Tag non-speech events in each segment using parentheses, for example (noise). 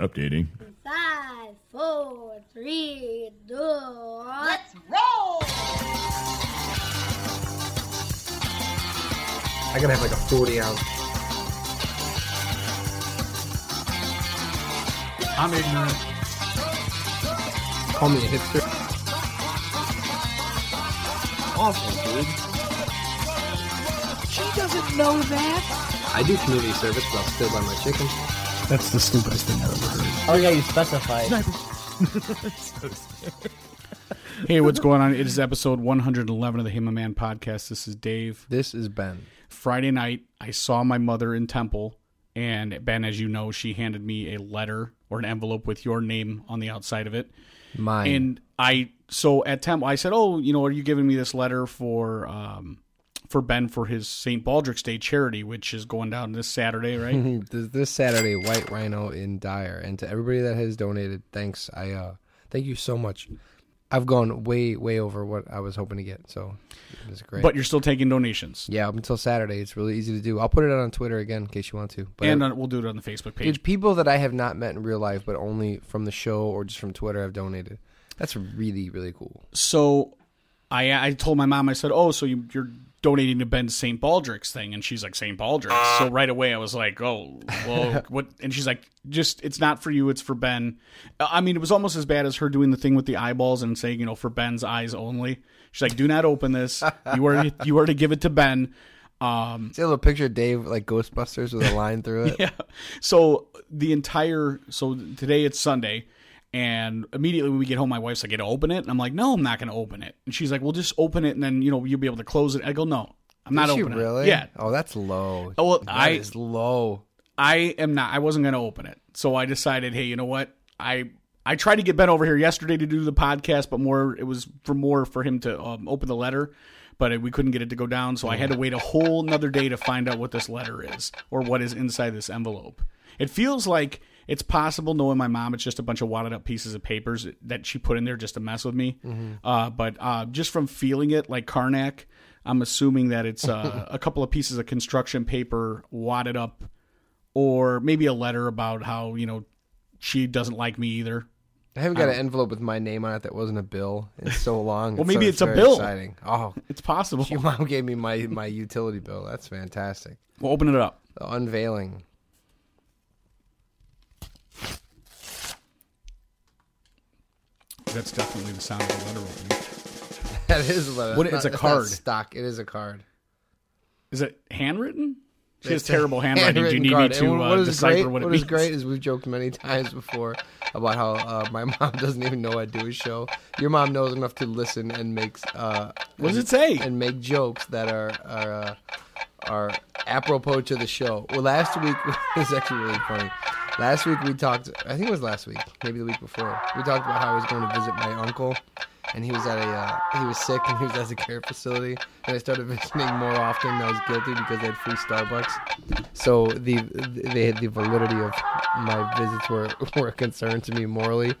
Updating. Five, four, three, two. Let's roll! I gotta have like a 40 ounce. I'm ignorant. Call me a hipster. Awful, dude. She doesn't know that. I do community service, but I'll still buy my chicken. That's the stupidest thing I've ever heard. Oh yeah, you specified. (laughs) (laughs) Hey, what's going on? It is episode 111 of the Him a Man podcast. This is Dave. This is Ben. Friday night, I saw my mother in Temple, and Ben, as you know, she handed me a letter or an envelope with your name on the outside of it. Mine. And I, so at Temple, I said, "Oh, you know, are you giving me this letter for um, for Ben for his St. Baldrick's Day charity, which is going down this Saturday, right?" (laughs) this, this Saturday, White Rhino in Dyer, and to everybody that has donated, thanks. I uh, thank you so much. I've gone way, way over what I was hoping to get, so it was great. but you're still taking donations, yeah, up until Saturday, it's really easy to do. I'll put it out on Twitter again in case you want to. But and uh, we'll do it on the Facebook page. Dude, people that I have not met in real life, but only from the show or just from Twitter, have donated. That's really, really cool. so I I told my mom I said, "Oh, so you, you're donating to Ben's St. Baldrick's thing?" And she's like, "St. Baldrick's." So right away I was like, "Oh, well, (laughs) what?" And she's like, "Just it's not for you, it's for Ben." I mean, it was almost as bad as her doing the thing with the eyeballs and saying, you know, for Ben's eyes only. She's like, "Do not open this. You are you are to give it to Ben." Um, See a little picture of Dave like Ghostbusters with a line through it. (laughs) yeah. So the entire so today it's Sunday, and immediately when we get home, my wife's like, "Get to open it," and I'm like, "No, I'm not going to open it." And she's like, "Well, just open it, and then you know you'll be able to close it." I go, "No, I'm not Did she opening really? it." Yeah, Oh, that's low. Oh, well, That I- is low. I am not. I wasn't going to open it, so I decided, hey, you know what? I I tried to get Ben over here yesterday to do the podcast, but more it was for more for him to um, open the letter. But we couldn't get it to go down, so I had to wait a whole another day to find out what this letter is or what is inside this envelope. It feels like it's possible, knowing my mom, it's just a bunch of wadded up pieces of papers that she put in there just to mess with me. Uh, but uh, just from feeling it, like Carnac, I'm assuming that it's uh, (laughs) a couple of pieces of construction paper wadded up or maybe a letter about how you know she doesn't like me either. I haven't got an envelope with my name on it that wasn't a bill in so (laughs) long. Well, so maybe it's a bill. Exciting. Oh, (laughs) It's possible. your mom gave me my my utility bill. That's fantastic. We'll open it up. The unveiling. That's definitely the sound of the letter opening. (laughs) That is a letter. What- It's not- a card. stock. It is a card. Is it handwritten? She has It's a terrible handwriting. Do you need card. me to what uh, decipher great, what it what means? is great is we've joked many (laughs) times before about how uh, my (laughs) mom doesn't even know I do a show. Your mom knows enough to listen and makes uh, What does and- it say? and make jokes that are are uh, are apropos to the show. Well, last week was actually really funny. Last week we talked. I think it was last week, maybe the week before. We talked about how I was going to visit my uncle, and he was at a uh, he was sick and he was at a care facility. And I started (laughs) visiting more often. And I was guilty because I had free Starbucks. So the they had the validity of my visits were (laughs) were a concern to me morally.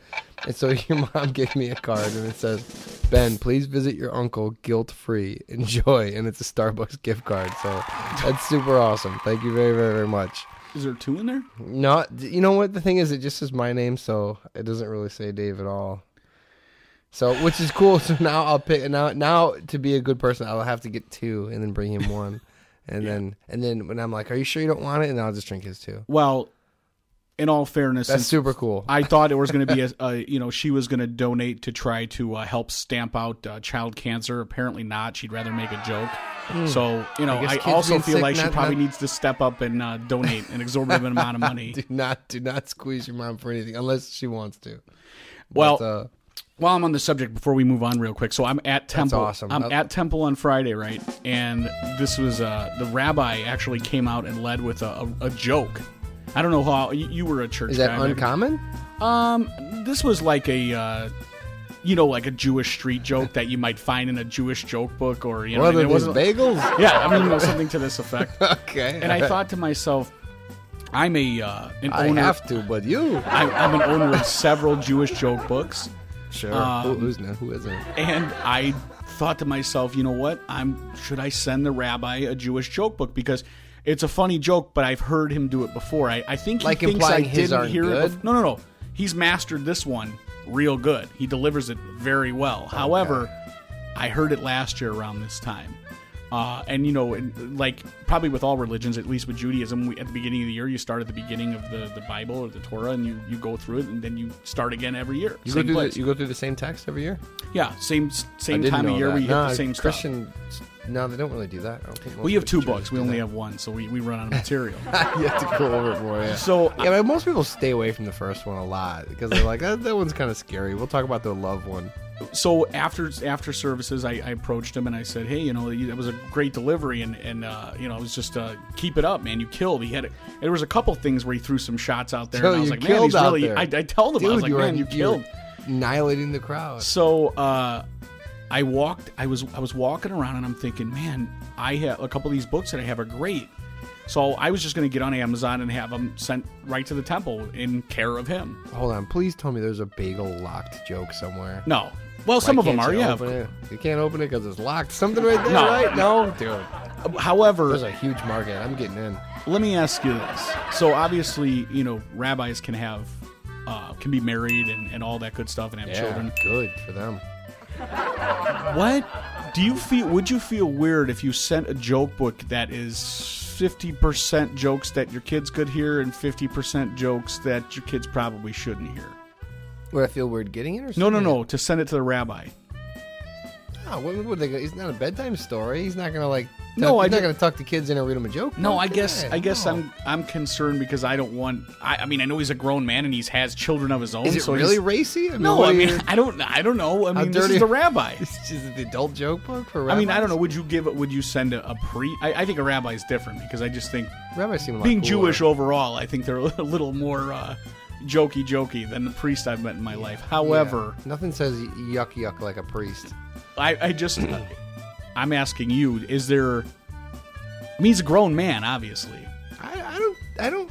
And so (laughs) your mom gave me a card and it says, Ben, please visit your uncle guilt free. Enjoy. And it's a Starbucks gift card. So that's super awesome. Thank you very, very, very much. Is there two in there? No, you know what the thing is? It just says my name, so it doesn't really say Dave at all. So, which is cool. (laughs) So now I'll pick now. Now to be a good person, I'll have to get two and then bring him one, and then and then when I'm like, "Are you sure you don't want it?" and then I'll just drink his two. Well, in all fairness, That's super cool. I thought it was going to be a, (laughs) a, you know, she was going to donate to try to uh, help stamp out uh, child cancer. Apparently not. She'd rather make a joke. So you know, guess I, also feel sick, like she probably not- needs to step up and uh, donate an exorbitant (laughs) amount of money. do not do not squeeze your mom for anything unless she wants to. Well, But, uh, While I'm on the subject, before we move on real quick, so I'm at Temple. That's awesome. I'm That- at Temple on Friday, right? And this was uh, the rabbi actually came out and led with a, a, a joke. I don't know how you, you were a church. is that guy, maybe. uncommon? Um, this was like a, uh, you know, like a Jewish street joke that you might find in a Jewish joke book, or you know, What what I are mean? it wasn't. bagels? (laughs) Yeah, I mean, you know, something to this effect. (laughs) okay. And I thought to myself, I'm a uh, an I owner. have to, but you I, I'm an owner of several Jewish joke books. sure. Um, who, who's not? Who isn't? And I thought to myself, you know what? I'm should I send the rabbi a Jewish joke book because It's a funny joke, but I've heard him do it before. I, I think he Like thinks implying I his didn't aren't hear it. good? bef- No, no, no. He's mastered this one real good. He delivers it very well. However, I heard it last year around this time. Uh, and you know, and, like probably with all religions, at least with Judaism, we, at the beginning of the year, you start at the beginning of the, the Bible or the Torah, and you, you go through it, and then you start again every year. You go Same through place. the, you go through the same text every year. yeah, same same time of year where you get the same stuff. Christian. No, they don't really do that. I don't think. We have two books. books. We only have one, so we, we run out of material. (laughs) you have to go over it more. Yeah. so Yeah, but most people stay away from the first one a lot because they're like, that, that one's kind of scary. We'll talk about the love one. so after after services, I, I approached him and I said, "Hey, you know, you- that was a great delivery, and and uh, you know, it was just uh, keep it up, man. You killed. He had it. There was a couple things where he threw some shots out there, So and I was you like, man, killed he's out really. there. I, I told him, I was like, man, you killed. annihilating the crowd. So uh, I walked. I was I was walking around and I'm thinking, man, I have a couple of these books that I have are great. So I was just going to get on Amazon and have them sent right to the temple in care of him. Hold on, please tell me there's a bagel locked joke somewhere. No, well, some of them are. you Yeah, it? You can't open it because it's locked. Something right there, No. right? No, dude. However, There's a huge market. I'm getting in. let me ask you this. So obviously, you know, rabbis can have uh, can be married and, and all that good stuff and have Yeah, children. good for them. What do you feel? Would you feel weird if you sent a joke book that is fifty percent jokes that your kids could hear and fifty percent jokes that your kids probably shouldn't hear? Would I feel weird getting it? Or No, no, no. To send it to the rabbi. Oh, what would they? go- He's not a bedtime story. He's not gonna like. No, I'm not gonna tuck the kids in and read them a joke. No. I guess Yeah, I guess no. I'm I'm concerned because I don't want. I, I mean, I know he's a grown man and he has children of his own. Is it so really racy? I mean, No, I mean, you- I don't. I don't know. I mean, this dirty- is the rabbi. (laughs) Is it the adult joke book for I mean, I don't know. Would you give? Would you send a, a pre? I, I think a rabbi is different because I just think Rabbis seem a lot being cooler. Jewish overall, I think they're (laughs) a little more uh, jokey jokey than the priest I've met in my life. However, Yeah. nothing says yuck yuck like a priest. I, I just (clears throat) I'm asking you: Is there? I mean, he's a grown man, obviously. I, I don't. I don't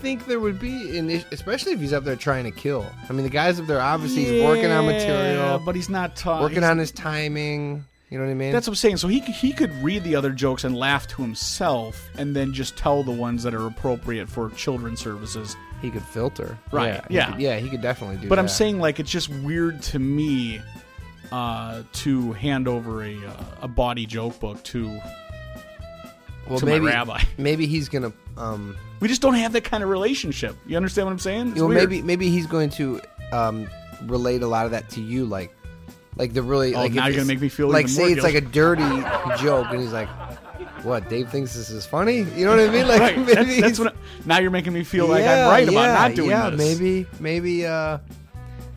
think there would be an issue, especially if he's up there trying to kill. I mean, the guys up there obviously he's working on material, but he's not ta- working he's- on his timing. You know what I mean? That's what I'm saying. So he he could read the other jokes and laugh to himself, and then just tell the ones that are appropriate for children's services. he could filter. Right, Yeah. he yeah. could- yeah. He could definitely do. But I'm saying like it's just weird to me uh, to hand over a uh, a bawdy joke book to. well, to my maybe, rabbi. (laughs) Maybe he's gonna. Um, We just don't have that kind of relationship. You understand what I'm saying? It's you know, weird. maybe maybe he's going to um, relate a lot of that to you, like like the really. Oh, like now you're gonna make me feel like say it's like a dirty joke, and he's like, "What? Dave thinks this is funny." You know what I mean? (laughs) Like Right. maybe That's, that's what. I- now you're making me feel like Yeah, I'm right about yeah, not doing yeah, this. maybe maybe uh,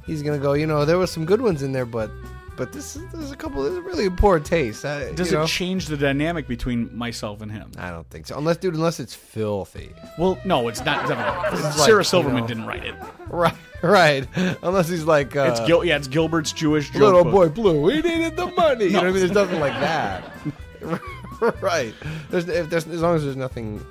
he's gonna go. You know, there was some good ones in there, but but this is there's a couple. There's really poor taste. Uh, Does it know? change the dynamic between myself and him? I don't think so. Unless, dude, unless it's filthy. Well, no, it's not. Definitely. (laughs) is like, Sarah you Silverman know- didn't write it. Right, right. Unless he's like uh, It's Gil. Yeah, it's Gilbert's Jewish joke little book. boy blue. We needed the money. You (laughs) know what I mean? There's nothing like that. (laughs) right. There's if there's as long as there's nothing.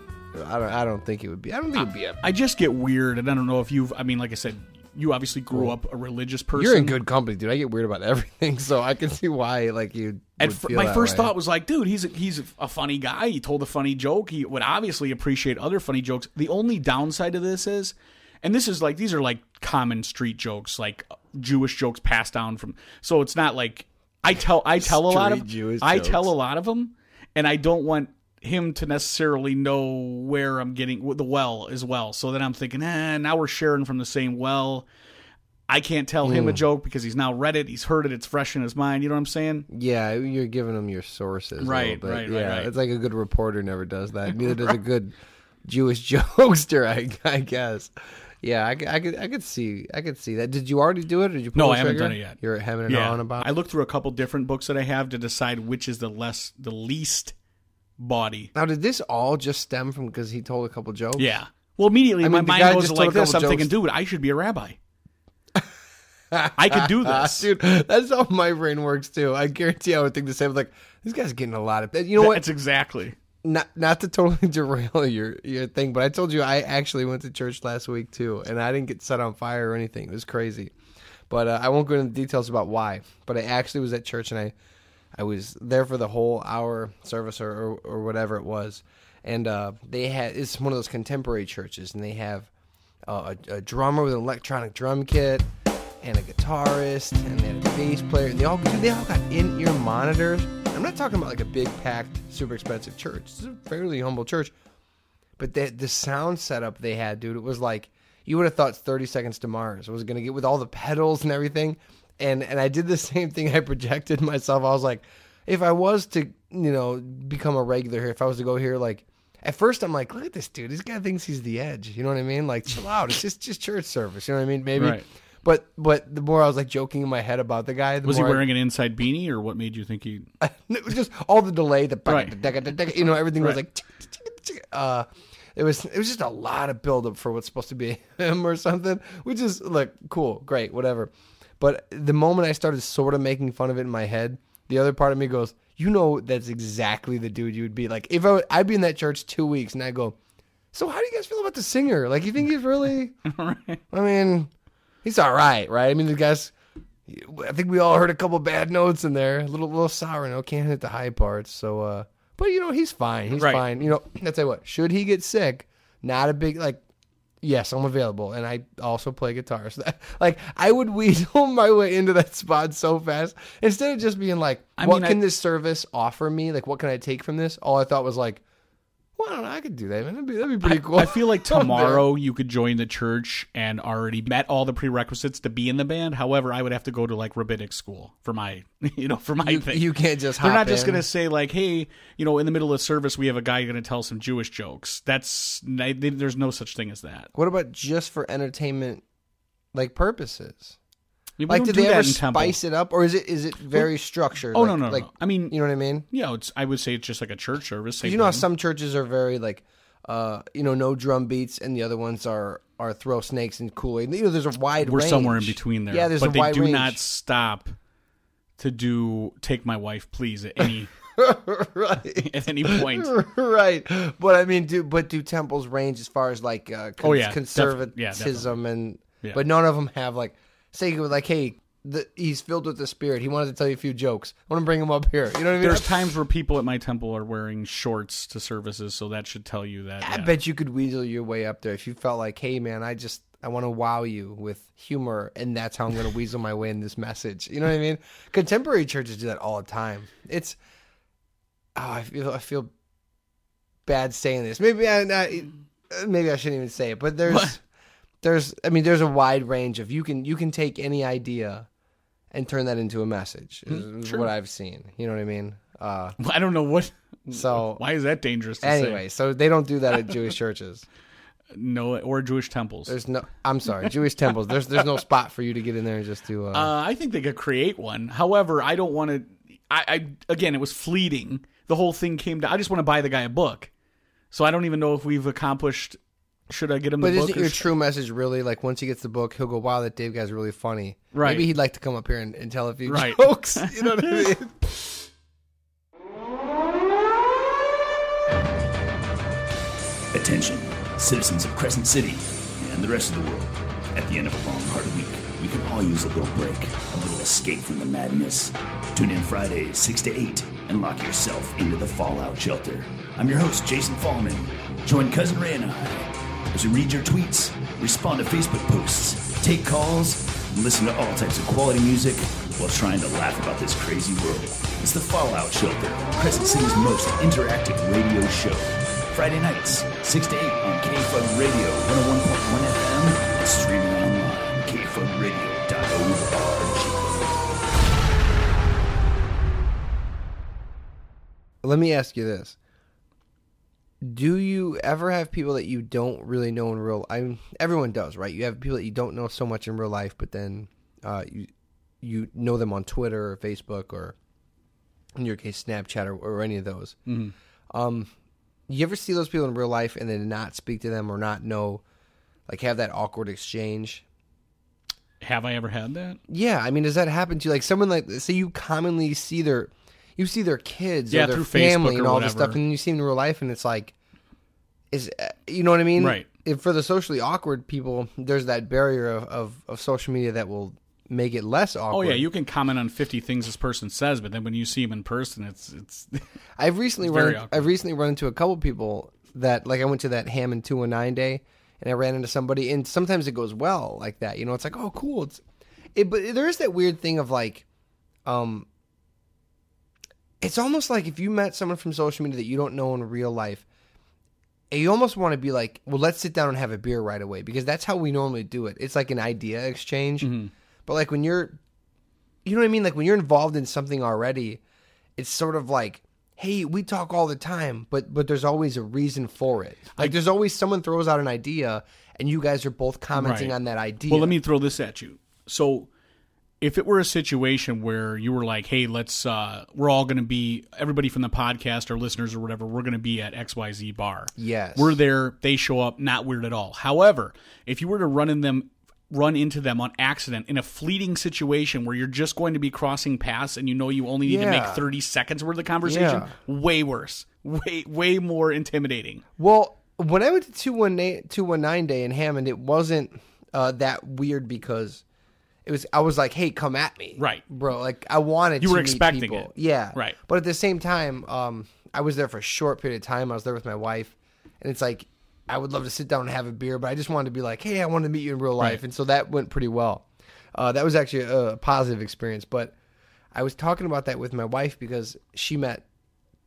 I don't. I don't think it would be. I don't think it'd be a. I just get weird, and I don't know if you've. I mean, like I said, you obviously grew up a religious person. You're in good company, dude. I get weird about (laughs) everything, so I can see why like you. At my first thought was like, dude, he's a, he's a funny guy. He told a funny joke. He would obviously appreciate other funny jokes. The only downside to this is, and this is like these are like common street jokes, like Jewish jokes passed down from. So it's not like I tell I tell a lot of Jewish I tell a lot of them, and I don't want him to necessarily know where I'm getting the well as well. So then I'm thinking, eh, now we're sharing from the same well. I can't tell him a Hmm. joke because he's now read it. He's heard it. It's fresh in his mind. You know what I'm saying? Yeah, you're giving him your sources. Right, right, right, yeah, right. it's like a good reporter never does that. Neither (laughs) does a good Jewish (laughs) jokester, I, I guess. Yeah, I, I could, I could see, I could see that. Did you already do it? Or did you? No, the I haven't trigger? done it yet. You're hemming and yeah. on about. I looked through a couple different books that I have to decide which is the less, the least bawdy. now, did this all just stem from because he told a couple jokes? Yeah. Well, immediately I my mean, the mind goes just to told like a this. I'm couple thinking, jokes. dude, I should be a rabbi. (laughs) I could do (laughs) Ah, this. dude, that's how my brain works too. I guarantee I would think the same. Like this guy's getting a lot of. You know what? That's exactly. not not to totally (laughs) derail your your thing, but I told you I actually went to church last week too, and I didn't get set on fire or anything. It was crazy, but uh, I won't go into the details about why. But I actually was at church, and I I was there for the whole hour service or or, or whatever it was, and uh, they had it's one of those contemporary churches, and they have uh, a, a drummer with an electronic drum kit and a guitarist, and a bass player, and they all they all got in ear monitors. I'm not talking about like a big packed, super expensive church. It's a fairly humble church, but the the sound setup they had, dude, it was like you would have thought 30 Seconds to Mars was gonna get with all the pedals and everything. And and I did the (laughs) same thing. I projected myself. I was like, if I was to, you know, become a regular here, if I was to go here, like at first I'm like, look at this dude. This guy thinks he's the edge. You know what I mean? Like, chill out. It's just just church service. You know what I mean? Maybe. Right. But but the more I was like joking in my head about the guy, the Was he more I- wearing an inside beanie, or what made you think he? (laughs) it was just all the delay, the Right. (laughs) you know, everything was like, uh, it was it was just a lot of buildup for what's supposed to be him or something, which is like cool, great, whatever. But the moment I started sort of making fun of it in my head, the other part of me goes, you know, that's exactly the dude you would be like. If I, would- I'd be in that church two weeks, and I go, so how do you guys feel about the singer? Like, you think he's really? (laughs) I mean, he's all right, right? I mean, the guy's. I think we all heard a couple bad notes in there, a little little sour note, can't hit the high parts. So, uh, but you know, he's fine. He's Right. fine. You know, I tell you what, should he get sick, not a big like. Yes, I'm available, and I also play guitar. (laughs) So that, like, I would weasel (laughs) my way into that spot so fast instead of just being like, I "What mean, can I- this service offer me? Like, what can I take from this?" All I thought was like, "Well, I don't know. I could do that, man. That'd be, that'd be pretty cool." I feel like (laughs) tomorrow you could join the church and already met all the prerequisites to be in the band. However, I would have to go to like rabbinic school for my, (laughs) you know, for my you, thing. you can't just. They're not just going to say like, "Hey, you know, in the middle of service, we have a guy going to tell some Jewish jokes." That's there's no such thing as that. What about just for entertainment, like purposes? We Like, did do they ever spice it up, or is it is it very structured? Oh like, no, no, like, no. I mean, you know what I mean? yeah, it's. I would say it's just like a church service. You know how some churches are very like, uh, you know, no drum beats, and the other ones are are throw snakes and Kool Aid. You know, there's a wide. we're range. somewhere in between there. Yeah, there's but a they wide do range. not stop to do take my wife, please, at any (laughs) right. at any point. (laughs) right, but I mean, do but do temples range as far as like uh, con- Oh, yeah, def- conservatism yeah, and Yeah. but none of them have like say like hey the, he's filled with the spirit. He wanted to tell you a few jokes. I want to bring him up here. You know what I mean? There's times where people at my temple are wearing shorts to services, so that should tell you that. I yeah. bet you could weasel your way up there if you felt like, hey man, I just I want to wow you with humor, and that's how I'm going to weasel my way in this message. You know what I mean? Contemporary churches do that all the time. It's oh, I feel I feel bad saying this. Maybe I, I maybe I shouldn't even say it, but there's What? There's I mean there's a wide range of you can you can take any idea and turn that into a message. Is, is sure. what I've seen. You know what I mean? Uh, (laughs) I don't know what. so Why is that dangerous? To anyway, so they don't do that at (laughs) Jewish churches. no, or Jewish temples. There's no. I'm sorry, Jewish (laughs) temples. There's there's no spot for you to get in there and just do. Uh, Uh, I think they could create one. However, I don't want to. I, I again, it was fleeting. The whole thing came to. I just want to buy the guy a book. So I don't even know if we've accomplished. Should I get him but the isn't or your sh- true message really like once he gets the book, he'll go, "Wow, that Dave guy's really funny." Right. Maybe he'd like to come up here and, and tell a few Right. (laughs) jokes. You know what I mean? (laughs) Attention, citizens of Crescent City and the rest of the world. At the end of a long, hard week, we can all use a little break, a little escape from the madness. Tune in Fridays, 6 to 8, and lock yourself into the Fallout Shelter. I'm your host, Jason Fallman. Join Cousin Ray and I as we read your tweets, respond to Facebook posts, take calls, and listen to all types of quality music while trying to laugh about this crazy world. It's the Fallout Shelter, Crescent City's most interactive radio show. Friday nights, 6 to 8 on KFUD Radio 101.1 FM, and streaming online, kfudradio.org. Let me ask you this: Do you ever have people that you don't really know in real? I mean, everyone does, right? You have people that you don't know so much in real life, but then uh, you you know them on Twitter or Facebook or, in your case, Snapchat or, or any of those. Um, you ever see those people in real life and then not speak to them or not know, like have that awkward exchange? Have I ever had that? Yeah, I mean, does that happen to you? Like someone like say you commonly see their, you see their kids Yeah, or their family Facebook and all this stuff, and then you see them in real life, and it's like, is you know what I mean? Right. If for the socially awkward people, there's that barrier of, of, of social media that will make it less awkward. Oh yeah, you can comment on fifty things this person says, but then when you see them in person, it's it's. (laughs) I've recently It's run. I've recently run into a couple people that like I went to that Hammond two one nine day and I ran into somebody and sometimes it goes well like that. You know, it's like oh cool. It's it, but there is that weird thing of like, um, it's almost like if you met someone from social media that you don't know in real life, you almost want to be like, well, let's sit down and have a beer right away because that's how we normally do it. It's like an idea exchange. Mm-hmm. But like when you're, you know what I mean? Like when you're involved in something already, it's sort of like, hey, we talk all the time, but but there's always a reason for it. Like there's always someone throws out an idea, and you guys are both commenting Right. on that idea. Well, let me throw this at you. So, if it were a situation where you were like, "Hey, let's uh we're all going to be everybody from the podcast or listeners or whatever, we're going to be at XYZ bar." Yes. We're there, they show up, not weird at all. However, if you were to run in them run into them on accident in a fleeting situation where you're just going to be crossing paths and you know you only need to make 30 seconds worth of conversation, Yeah. way worse. Way way more intimidating. Well, when I went to 219, 219 day in Hammond, it wasn't uh, that weird because it was. I was like, "Hey, come at me, Right. bro?" Like I wanted. You to were expecting people. it. yeah, Right. But at the same time, um, I was there for a short period of time. I was there with my wife, and it's like I would love to sit down and have a beer, but I just wanted to be like, "Hey, I wanted to meet you in real life," Right. and so that went pretty well. Uh, that was actually a, a positive experience, but I was talking about that with my wife because she met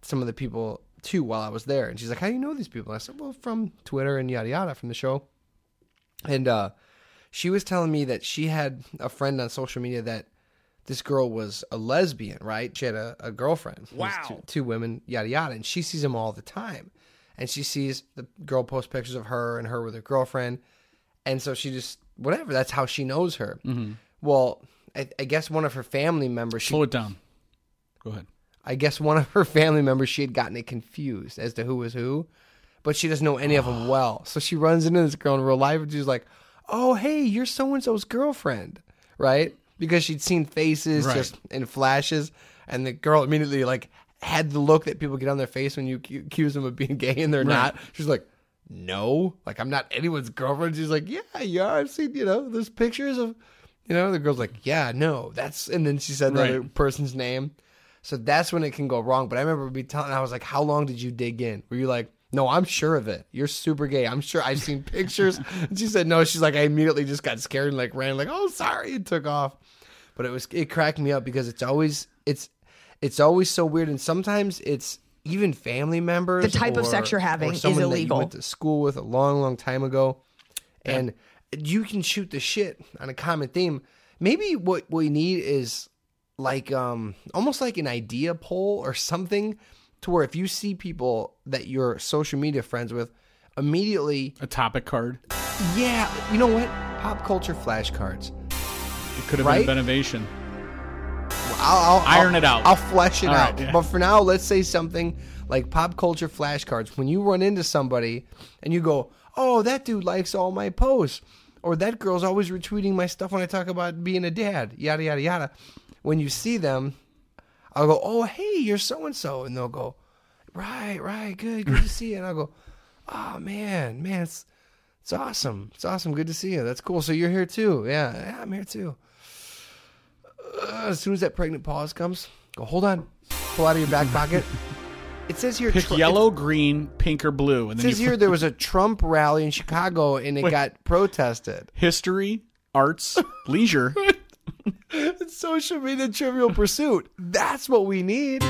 some of the people too while I was there. And she's like, How do you know these people? And I said, Well, from Twitter and yada yada from the show. And uh, she was telling me that she had a friend on social media that this girl was a lesbian, right? She had a, a girlfriend. Wow. Two, two women, yada yada. And she sees them all the time. And she sees the girl post pictures of her and her with her girlfriend. And so she just, whatever, that's how she knows her. Mm-hmm. Well, I, I guess one of her family members, she Slow it down. Go ahead. I guess one of her family members, she had gotten it confused as to who was who, but she doesn't know any of them (gasps) well. So she runs into this girl in real life and she's like, "Oh, hey, you're so and so's girlfriend," right? Because she'd seen faces Right. just in flashes, and the girl immediately like had the look that people get on their face when you accuse them of being gay and they're not. She's like. No, like I'm not anyone's girlfriend. She's like, yeah, yeah, I've seen, you know, there's pictures of, you know, the girl's like, yeah, no, that's, and then she said the other person's name. So that's when it can go wrong. But I remember me telling, I was like, how long did you dig in? Were you like, no, I'm sure of it. You're super gay. I'm sure I've seen pictures. and she said, no. She's like, I immediately just got scared and like ran, like, oh, sorry, and took off. But it was, it cracked me up because it's always, it's, it's always so weird. And sometimes it's even family members. The type of sex you're or having is someone that you illegal. went to school with a long, long time ago. And you can shoot the shit on a common theme. Maybe what we need is like um almost like an idea poll or something to where if you see people that you're social media friends with immediately A topic card. yeah you know what pop culture flashcards It could have Right? been a Benevation. I'll, I'll Iron I'll- it out. I'll flesh it All right, out. yeah. But for now, let's say something like pop culture flashcards. When you run into somebody and you go, "Oh, that dude likes all my posts," or "That girl's always retweeting my stuff when I talk about being a dad," yada yada yada. When you see them, I'll go, "Oh, hey, you're so and so," and they'll go, "Right, right, good, good to (laughs) see you." And I'll go, "Oh man, man, it's it's awesome, it's awesome, good to see you. That's cool. So you're here too? Yeah, yeah, I'm here too." Uh, as soon as that pregnant pause comes, go hold on, pull out of your back (laughs) pocket. It says here, Pick Tru- yellow, green, pink, or blue, and It then says here (laughs) there was a Trump rally in Chicago and it got protested. history, arts, leisure. (laughs) Social media trivial pursuit. That's what we need.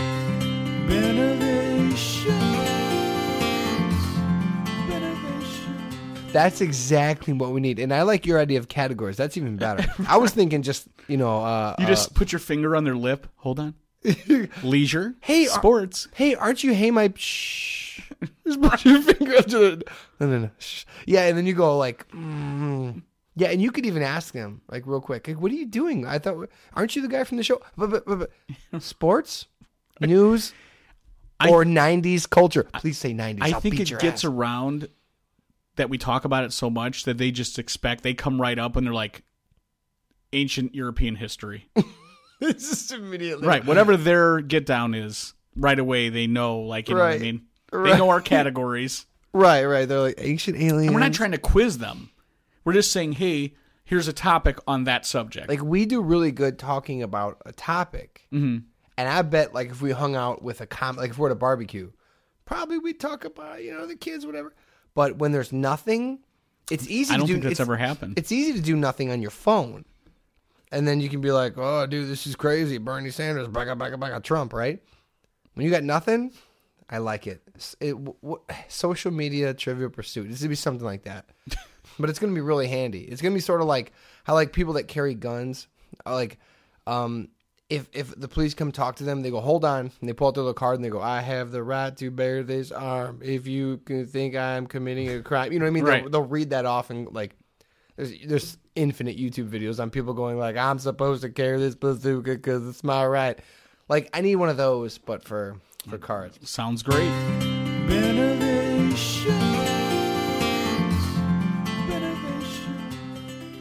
That's exactly what we need. And I like your idea of categories. That's even better. I was thinking just, you know, uh, You just put your finger on their lip. Hold on. (laughs) Leisure. Hey, sports. hey, aren't you? Hey, my. Shh. Just put your (laughs) finger up to the. No, no, no. Shh. Yeah, and then you go like, mm. Yeah, and you could even ask them like real quick, like, what are you doing? I thought, aren't you the guy from the show? But, but, but, but (laughs) sports, news, I- or '90s culture. Please say '90s. I I'll think it gets ass. around that we talk about it so much that they just expect they come right up and they're like ancient European history. (laughs) it's just immediately right. Whatever their get down is, right away they know like you know what I Right. mean? Right. They know our (laughs) categories. Right, right. They're like ancient aliens. And we're not trying to quiz them. We're just saying, hey, here's a topic on that subject. like we do really good talking about a topic, Mhm. and I bet like if we hung out with a com, like if we're at a barbecue, probably we talk about you know the kids, whatever. But when there's nothing, it's easy. I don't to do, think that's ever happened. It's easy to do nothing on your phone, and then you can be like, "Oh, dude, this is crazy." Bernie Sanders, back up, back up, back up, Trump, right? When you got nothing, I like it. It w- w- social media trivia pursuit. This would be something like that, (laughs) but it's gonna be really handy. It's gonna be sort of like how like people that carry guns, like, um, if if the police come talk to them, they go, "Hold on," and they pull out their little card and they go, "I have the right to bear this arm if you can think I'm committing a crime." You know what I mean? Right. They'll, they'll read that off and like, there's there's infinite YouTube videos on people going like, "I'm supposed to carry this bazooka because it's my right." Like, I need one of those, but for for cards. Sounds great.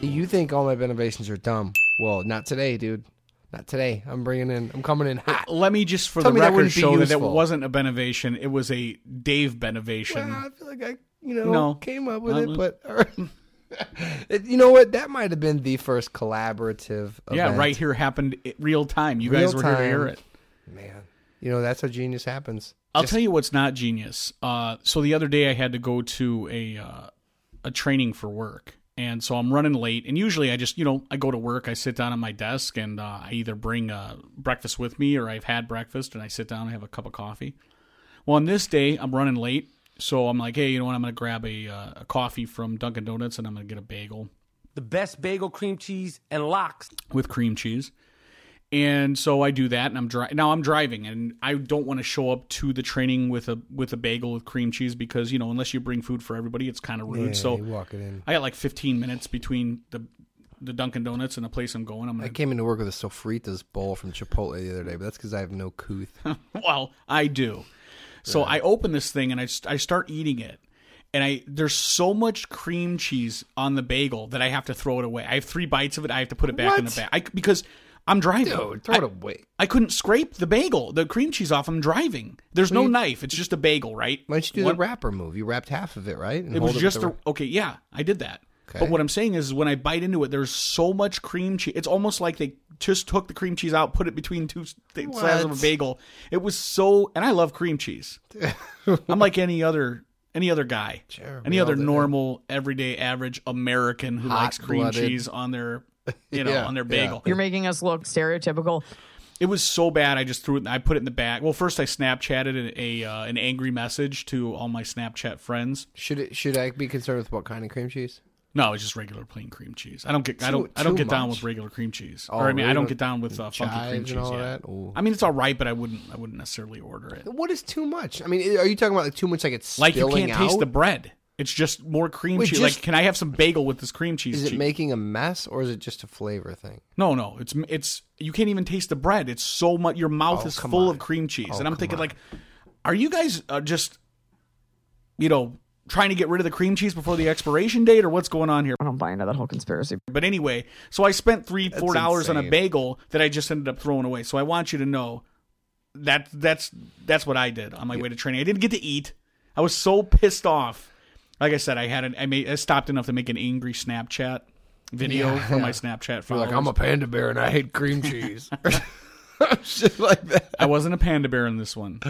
You think all my innovations are dumb? Well, not today, dude. Not today. I'm bringing in. I'm coming in hot. Let me just for Tell the me that record show that it wasn't a Benovation. It was a Dave Benovation. Well, I feel like I, you know, No. came up with Uh, (laughs) it, but you know what? That might have been the first collaborative. yeah, event. right here happened real time. You Real guys were here to hear it. man. You know that's how genius happens. I'll Just- tell you what's not genius. Uh, so the other day I had to go to a uh, a training for work, and so I'm running late. And usually I just you know I go to work, I sit down at my desk, and uh, I either bring uh, breakfast with me or I've had breakfast, and I sit down and have a cup of coffee. Well, on this day I'm running late, so I'm like, hey, you know what? I'm going to grab a, uh, a coffee from Dunkin' Donuts, and I'm going to get a bagel The best bagel, cream cheese, and lox. with cream cheese. And so I do that, and I'm dri- now I'm driving, and I don't want to show up to the training with a with a bagel with cream cheese because you know unless you bring food for everybody, it's kind of rude. Yeah, so you walk it in. I got like 15 minutes between the the Dunkin' Donuts and the place I'm going. I'm I like, came into work with a sofritas bowl from Chipotle the other day, but that's because I have no couth. (laughs) well, I do. So I open this thing and I, I start eating it. And I there's so much cream cheese on the bagel that I have to throw it away. I have three bites of it. I have to put it back in the bag I, because I'm driving. Dude, throw I- it away. I couldn't scrape the bagel, the cream cheese off. I'm driving. There's no knife. It's just a bagel, right? Why don't you do One- the wrapper move? You wrapped half of it, right? And It was just with a, okay. Yeah, I did that. Okay. But what I'm saying is, when I bite into it, there's so much cream cheese. It's almost like they just took the cream cheese out, put it between two s- th- slabs of a bagel. It was so, and I love cream cheese. (laughs) I'm like any other any other guy, Sure, any other normal, everyday, average American who likes cream Hot-blooded. cheese on their, (laughs) you know, Yeah, on their yeah. bagel. You're making us look stereotypical. It was so bad. I just threw it. I put it in the bag. Well, first I Snapchatted a, uh, an angry message to all my Snapchat friends. Should it, should I be concerned with what kind of cream cheese? No, it's just regular plain cream cheese. I don't get. I don't. I don't too get down with regular cream cheese. Oh, or I mean, I don't get down with uh, funky cream cheese. and all yeah. that? Ooh. I mean, it's all right, but I wouldn't. I wouldn't necessarily order it. What is too much? I mean, are you talking about like too much? Like it's Like you can't taste the bread. It's just more cream Wait, cheese. just- like, can I have some bagel with this cream cheese? Is it cheese? making a mess or is it just a flavor thing? No, no. It's it's. You can't even taste the bread. It's so much. Your mouth Oh, is full on. of cream cheese, Oh, and I'm thinking on. like, are you guys uh, just, you know, trying to get rid of the cream cheese before the expiration date, or what's going on here? I don't buy into that whole conspiracy. But anyway, so I spent three, four dollars on a bagel that I just ended up throwing away. So I want you to know that that's that's what I did on my way to training. I didn't get to eat. I was so pissed off. Like I said, I had an, I made I stopped enough to make an angry Snapchat video Yeah, for my yeah. Snapchat You're followers. like, I'm a panda bear and I hate cream cheese. (laughs) (laughs) Shit like that. I wasn't a panda bear in this one,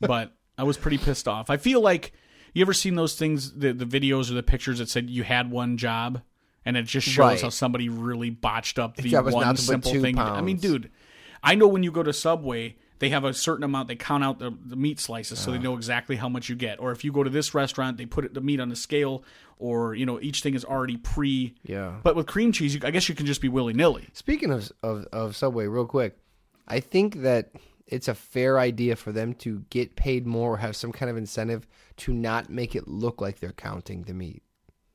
but I was pretty pissed off. I feel like you ever seen those things, the the videos or the pictures that said you had one job, and it just shows Right. how somebody really botched up the one not to put simple thing. I mean, dude, I know when you go to Subway, they have a certain amount. They count out the, the meat slices, so they ah. know exactly how much you get. Or if you go to this restaurant, they put it, the meat on the scale, or you know each thing is already pre. Yeah. But with cream cheese, you, I guess you can just be willy nilly. Speaking of, of of Subway, real quick, I think that it's a fair idea for them to get paid more or have some kind of incentive to not make it look like they're counting the meat.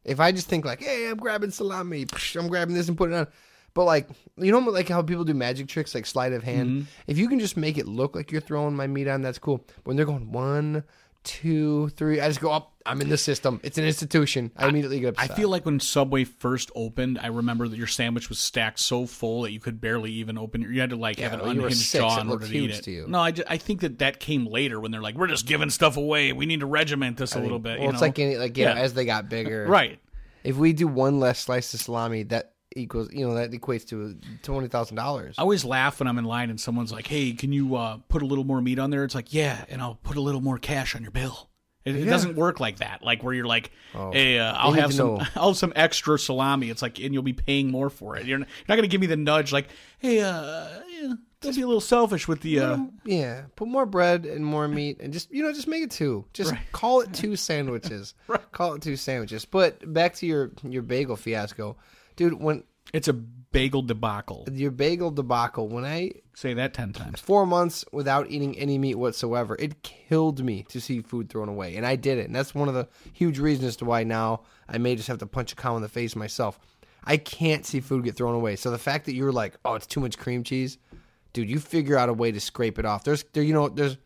If I just think like, hey, I'm grabbing salami, psh, I'm grabbing this and putting it on. But like, you know, like how people do magic tricks, like sleight of hand. Mm-hmm. If you can just make it look like you're throwing my meat on, that's cool. But When they're going one, two, three, I just go up. I'm in the system. It's an institution. I immediately get upset. I feel like when Subway first opened, I remember that your sandwich was stacked so full that you could barely even open. it. You had to like have an well, unhinged six, jaw in order to eat it. to you. No, I, ju- I think that that came later when they're like, we're just giving stuff away. We need to regiment this a little bit. Well, you it's like any, like Yeah. know, as they got bigger, right. If we do one less slice of salami, that equals you know that equates to twenty thousand dollars. I always laugh when I'm in line and someone's like, "Hey, can you uh, put a little more meat on there?" It's like, "Yeah," and I'll put a little more cash on your bill. It, it doesn't work like that. Like where you're like, Oh. "Hey, uh, I'll have some, know. (laughs) I'll have some extra salami." It's like, and you'll be paying more for it. You're not, you're not going to give me the nudge, like, "Hey, uh, yeah, don't be a little selfish with the." Uh, Yeah, put more bread and more meat, and just you know, just make it two. Just call it (laughs) two sandwiches. Call it two sandwiches. But back to your your bagel fiasco, dude. When it's a bagel debacle. your bagel debacle, when I Say that ten times. four months without eating any meat whatsoever, it killed me to see food thrown away, and I did it. And that's one of the huge reasons as to why now I may just have to punch a cow in the face myself. I can't see food get thrown away. So the fact that you're like, oh, it's too much cream cheese, dude, you figure out a way to scrape it off. There's there, you know, there's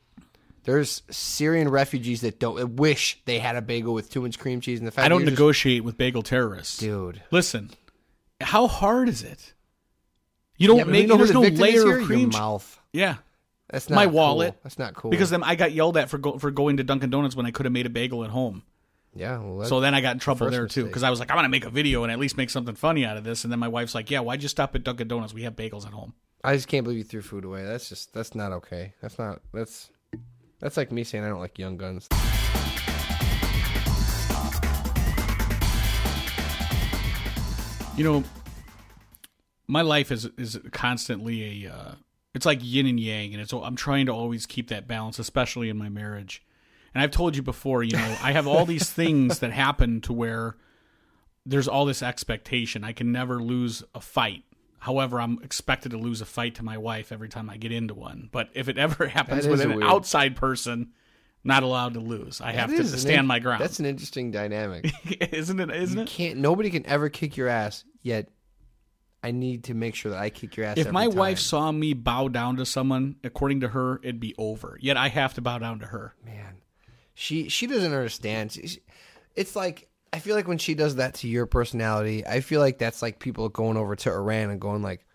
there's Syrian refugees that don't wish they had a bagel with too much cream cheese, and the fact I don't you're just- negotiate with bagel terrorists, dude. Listen, how hard is it? You don't Yeah, make. there's the no layer of cream. Mouth. Yeah, That's not my cool. wallet. That's not cool. because then I got yelled at for go, for going to Dunkin' Donuts when I could have made a bagel at home. yeah, well, So then I got in trouble there too because I was like, I'm gonna make a video and at least make something funny out of this. And then my wife's like, Yeah, why'd you stop at Dunkin' Donuts? We have bagels at home. I just can't believe you threw food away. That's just that's not okay. That's not that's that's like me saying I don't like young guns. You know, my life is is constantly a. Uh, it's like yin and yang, and it's. I'm trying to always keep that balance, especially in my marriage. And I've told you before, you know, I have all these things that happen to where there's all this expectation. I can never lose a fight. However, I'm expected to lose a fight to my wife every time I get into one. But if it ever (laughs) happens with an weird. outside person, not allowed to lose. I have That to an stand my ground. That's an interesting dynamic. (laughs) isn't it? Isn't you it? can't nobody can ever kick your ass yet. I need to make sure that I kick your ass. If my time. wife saw me bow down to someone, according to her, it'd be over. Yet I have to bow down to her. man, she she doesn't understand. She- she- it's like I feel like when she does that to your personality, I feel like that's like people going over to Iran and going like,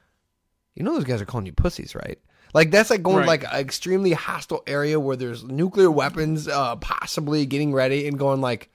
you know, those guys are calling you pussies, right? Like that's like going Right. to like an extremely hostile area where there's nuclear weapons, uh, possibly getting ready, and going like,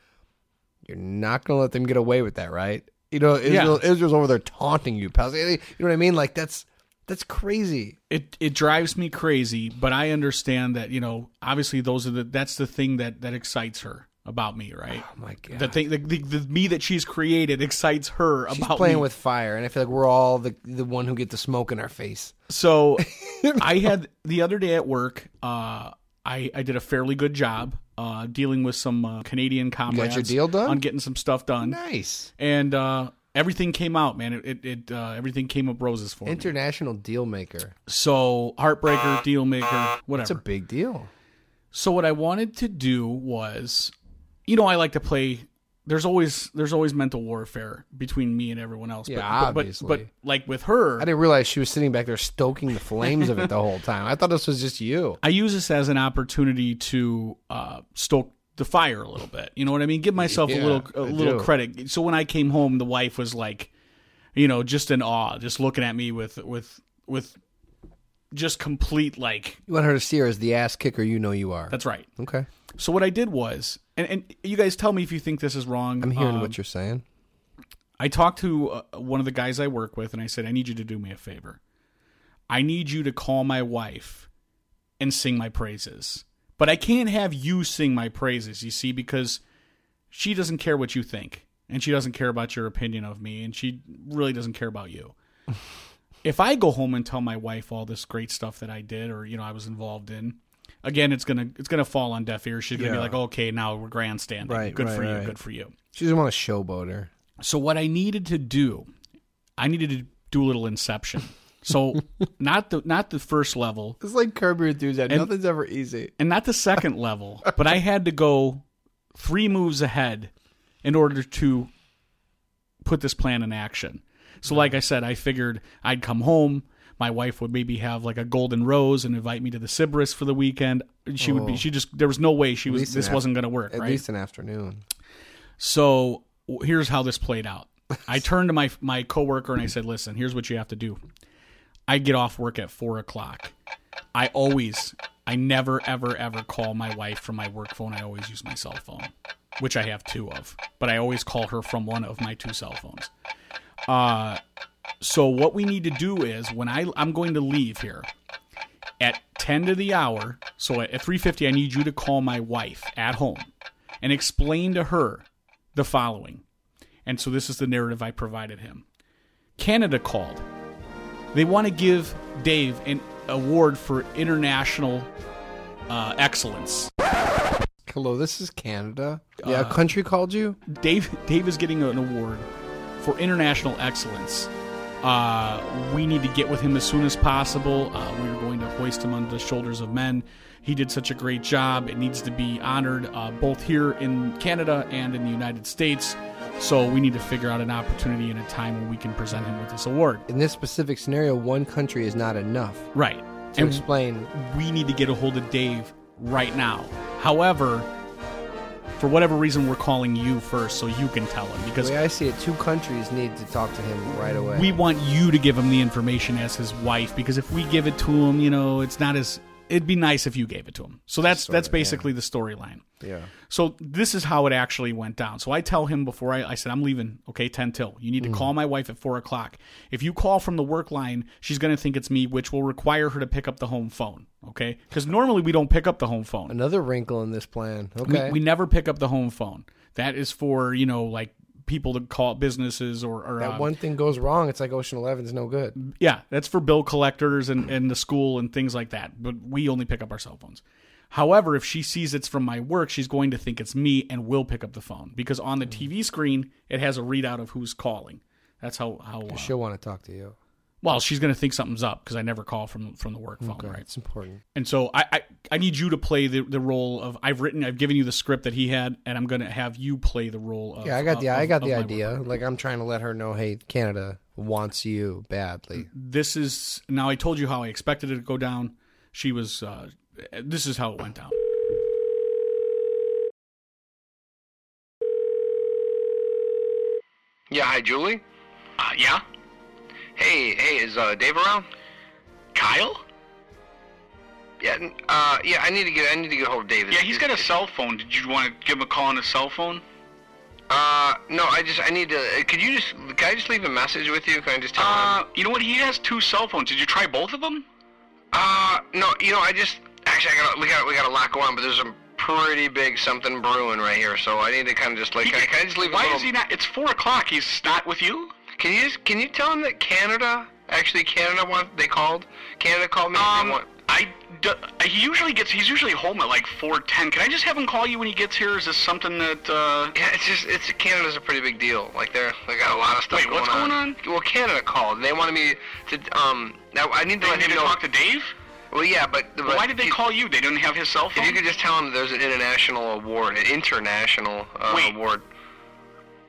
you're not gonna let them get away with that, right? You know, Israel, Israel's over there taunting you, pal. You know what I mean? Like that's that's crazy. It it drives me crazy, but I understand that you know obviously those are the that's the thing that that excites her about me, right? Oh my god. The thing, the, the, the me that she's created excites her She's about playing me. with fire, and I feel like we're all the the one who get the smoke in our face. So (laughs) I had the other day at work. Uh, I I did a fairly good job uh, dealing with some uh, Canadian comrades. your deal done? on getting some stuff done, Nice and uh, everything came out, man. It it, it uh, everything came up roses for me. international deal maker. So heartbreaker, deal maker, whatever. It's a big deal. So what I wanted to do was, you know, I like to play. There's always there's always mental warfare between me and everyone else. Yeah, but, but- obviously. But, like with her, I didn't realize she was sitting back there stoking the flames of it the whole time. I thought this was just you. I use this as an opportunity to uh, stoke the fire a little bit. You know what I mean? Give myself Yeah, a little a I little do. credit. So when I came home, the wife was like, you know, just in awe, just looking at me with with with just complete like. You want her to see her as the ass kicker you know you are. That's right. okay. So what I did was, and, and you guys tell me if you think this is wrong. I'm hearing um, what you're saying. I talked to uh, one of the guys I work with, and I said, I need you to do me a favor. I need you to call my wife and sing my praises. But I can't have you sing my praises, you see, because she doesn't care what you think, and she doesn't care about your opinion of me, and she really doesn't care about you. (laughs) if I go home and tell my wife all this great stuff that I did or you know I was involved in, again it's gonna it's gonna fall on deaf ears. She's gonna be like, okay, now we're grandstanding. Right, good right, for you. right. Good for you. She doesn't want to showboat her. So what I needed to do, I needed to do a little inception. So (laughs) not the not the first level It's like Curb Your Enthusiasm. Nothing's ever easy. and not the second (laughs) level, but I had to go three moves ahead in order to put this plan in action. So like I said, I figured I'd come home, my wife would maybe have like a golden rose and invite me to the Sybaris for the weekend. She would be Oh. she just there was no way she was least this af- wasn't going to work, At right? least an afternoon. So w- here's how this played out. I (laughs) turned to my my coworker and I said, "Listen, here's what you have to do. I get off work at four o'clock. I always, I never, ever, ever call my wife from my work phone. I always use my cell phone, which I have two of, but I always call her from one of my two cell phones. Uh, So what we need to do is when I I'm going to leave here at 10 to the hour. So at 3:50 I need you to call my wife at home and explain to her the following. And so this is the narrative I provided him. Canada called. They want to give Dave an award for international uh, excellence. Hello, this is Canada. Uh, Yeah, a country called you. Dave Dave is getting an award for international excellence. Uh, we need to get with him as soon as possible. Uh, we are going to hoist him on the shoulders of men. He did such a great job. It needs to be honored uh, both here in Canada and in the United States. So we need to figure out an opportunity and a time when we can present him with this award. In this specific scenario, one country is not enough Right. to And explain. we need to get a hold of Dave right now. However, for whatever reason, we're calling you first so you can tell him The because way I see it, two countries need to talk to him right away. we want you to give him the information as his wife because if we give it to him, you know, it's not as it'd be nice if you gave it to him. So that's that's basically the storyline. yeah. So this is how it actually went down. So I tell him before I, I said I'm leaving. Okay, ten till. You need to mm. call my wife at four o'clock. If you call from the work line, she's going to think it's me, which will require her to pick up the home phone. Okay, because normally we don't pick up the home phone. Another wrinkle in this plan. We, Okay. we never pick up the home phone. That is for you know like people to call businesses or, or that um, one thing goes wrong, it's like Ocean Eleven's no good. yeah, that's for bill collectors and, and the school and things like that. But we only pick up our cell phones. However, if she sees it's from my work, she's going to think it's me and will pick up the phone because on the TV screen it has a readout of who's calling. That's how how uh, She'll want to talk to you. Well she's going to think something's up because I never call from from the work phone, Okay, right? it's important. And so I, I I need you to play the the role of I've written I've given you the script that he had and I'm going to have you play the role of Yeah, I got the of- I got of the my idea. work. Like I'm trying to let her know, hey, Canada wants you badly. This is now I told you how I expected it to go down. She was uh this is how it went down. Yeah, hi, Julie. Uh, yeah? Hey, hey, is uh, Dave around? Kyle? Yeah, uh, yeah. I need to get, I need to get a hold of Dave. Yeah, he's got a cell phone. Did you want to give him a call on his cell phone? Uh, no, I just, I need to. uh, Could you just, can I just leave a message with you? Can I just tell Uh, him? you know what? He has two cell phones. Did you try both of them? Uh, no, you know, I just, actually, I got, we got, we got a lot going on, but there's a pretty big something brewing right here, so I need to kind of just like, He- can, I, can I just leave a Why little? is he not? It's four o'clock. He's not with you. Can you just, can you tell him that Canada, actually Canada, want they called, Canada called me. Um, want, I. d- he usually gets. He's usually home at like four ten. Can I just have him call you when he gets here? Is this something that? uh... Yeah, it's just it's Canada's a pretty big deal. Like they're they got a lot of stuff Wait, going what's on. going on? Well, Canada called. They wanted me to um. Now I need to They let need him to know. talk to Dave. well, yeah, but, but Why did they call you? They didn't have his cell phone. If you could just tell him there's an international award, an international uh, Wait. award.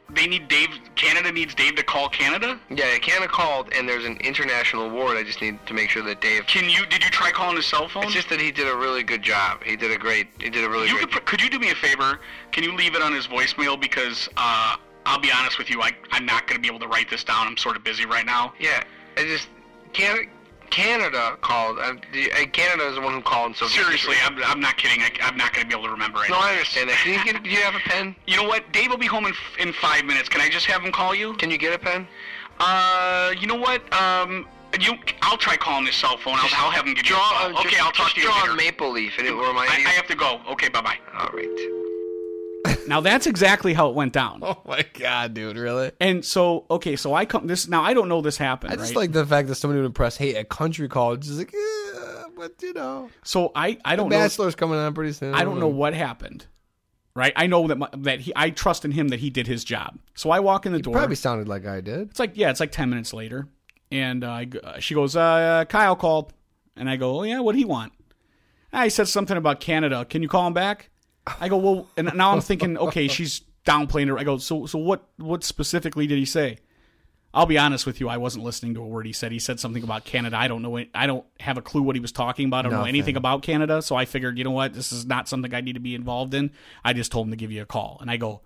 They need Dave. Canada needs Dave to call Canada. Yeah, Canada called, and there's an international award. I just need to make sure that Dave. Can you? Did you try calling his cell phone? It's just that he did a really good job. He did a great. He did a really You great. could, could you do me a favor? Can you leave it on his voicemail because uh, I'll be honest with you, I, I'm not going to be able to write this down. I'm sort of busy right now. yeah, I just Canada. Canada called. Uh, the, uh, Canada is the one who called. So Seriously, I'm, I'm not kidding. I, I'm not going to be able to remember it. No, I understand that. Can you get? Do you have a pen? (laughs) You know what? Dave will be home in, f- in five minutes. Can I just have him call you? Can you get a pen? Uh, you know what? Um, you, I'll try calling his cell phone. I'll, I'll have him give you a Draw. call. uh, Okay, just- I'll talk to you draw later. a maple leaf, and it will remind I, you. I have to go. Okay, bye bye. All right. Now that's exactly how it went down. Oh my god, dude, really? And so okay, so I come this now I don't know this happened. I just right? like the fact that somebody would press, hey, a country called. Just like, yeah, but you know, so I I don't know Bachelor's coming on pretty soon. I don't know what happened. Right? I know that my, that he I trust in him that he did his job. So I walk in the door. Probably sounded like I did. It's like yeah, it's like ten minutes later, and uh, I uh, she goes, uh, "Kyle called," and I go, "Oh yeah, what would he want?" I said something about Canada. Can you call him back? I go, "Well," and now I'm thinking, okay, she's downplaying her. I go, "So so what what specifically did he say?" I'll be honest with you, I wasn't listening to a word he said. He said something about Canada. I don't know. I don't have a clue what he was talking about. I don't know anything about Canada. So I figured, you know what, this is not something I need to be involved in. I just told him to give you a call, and I go,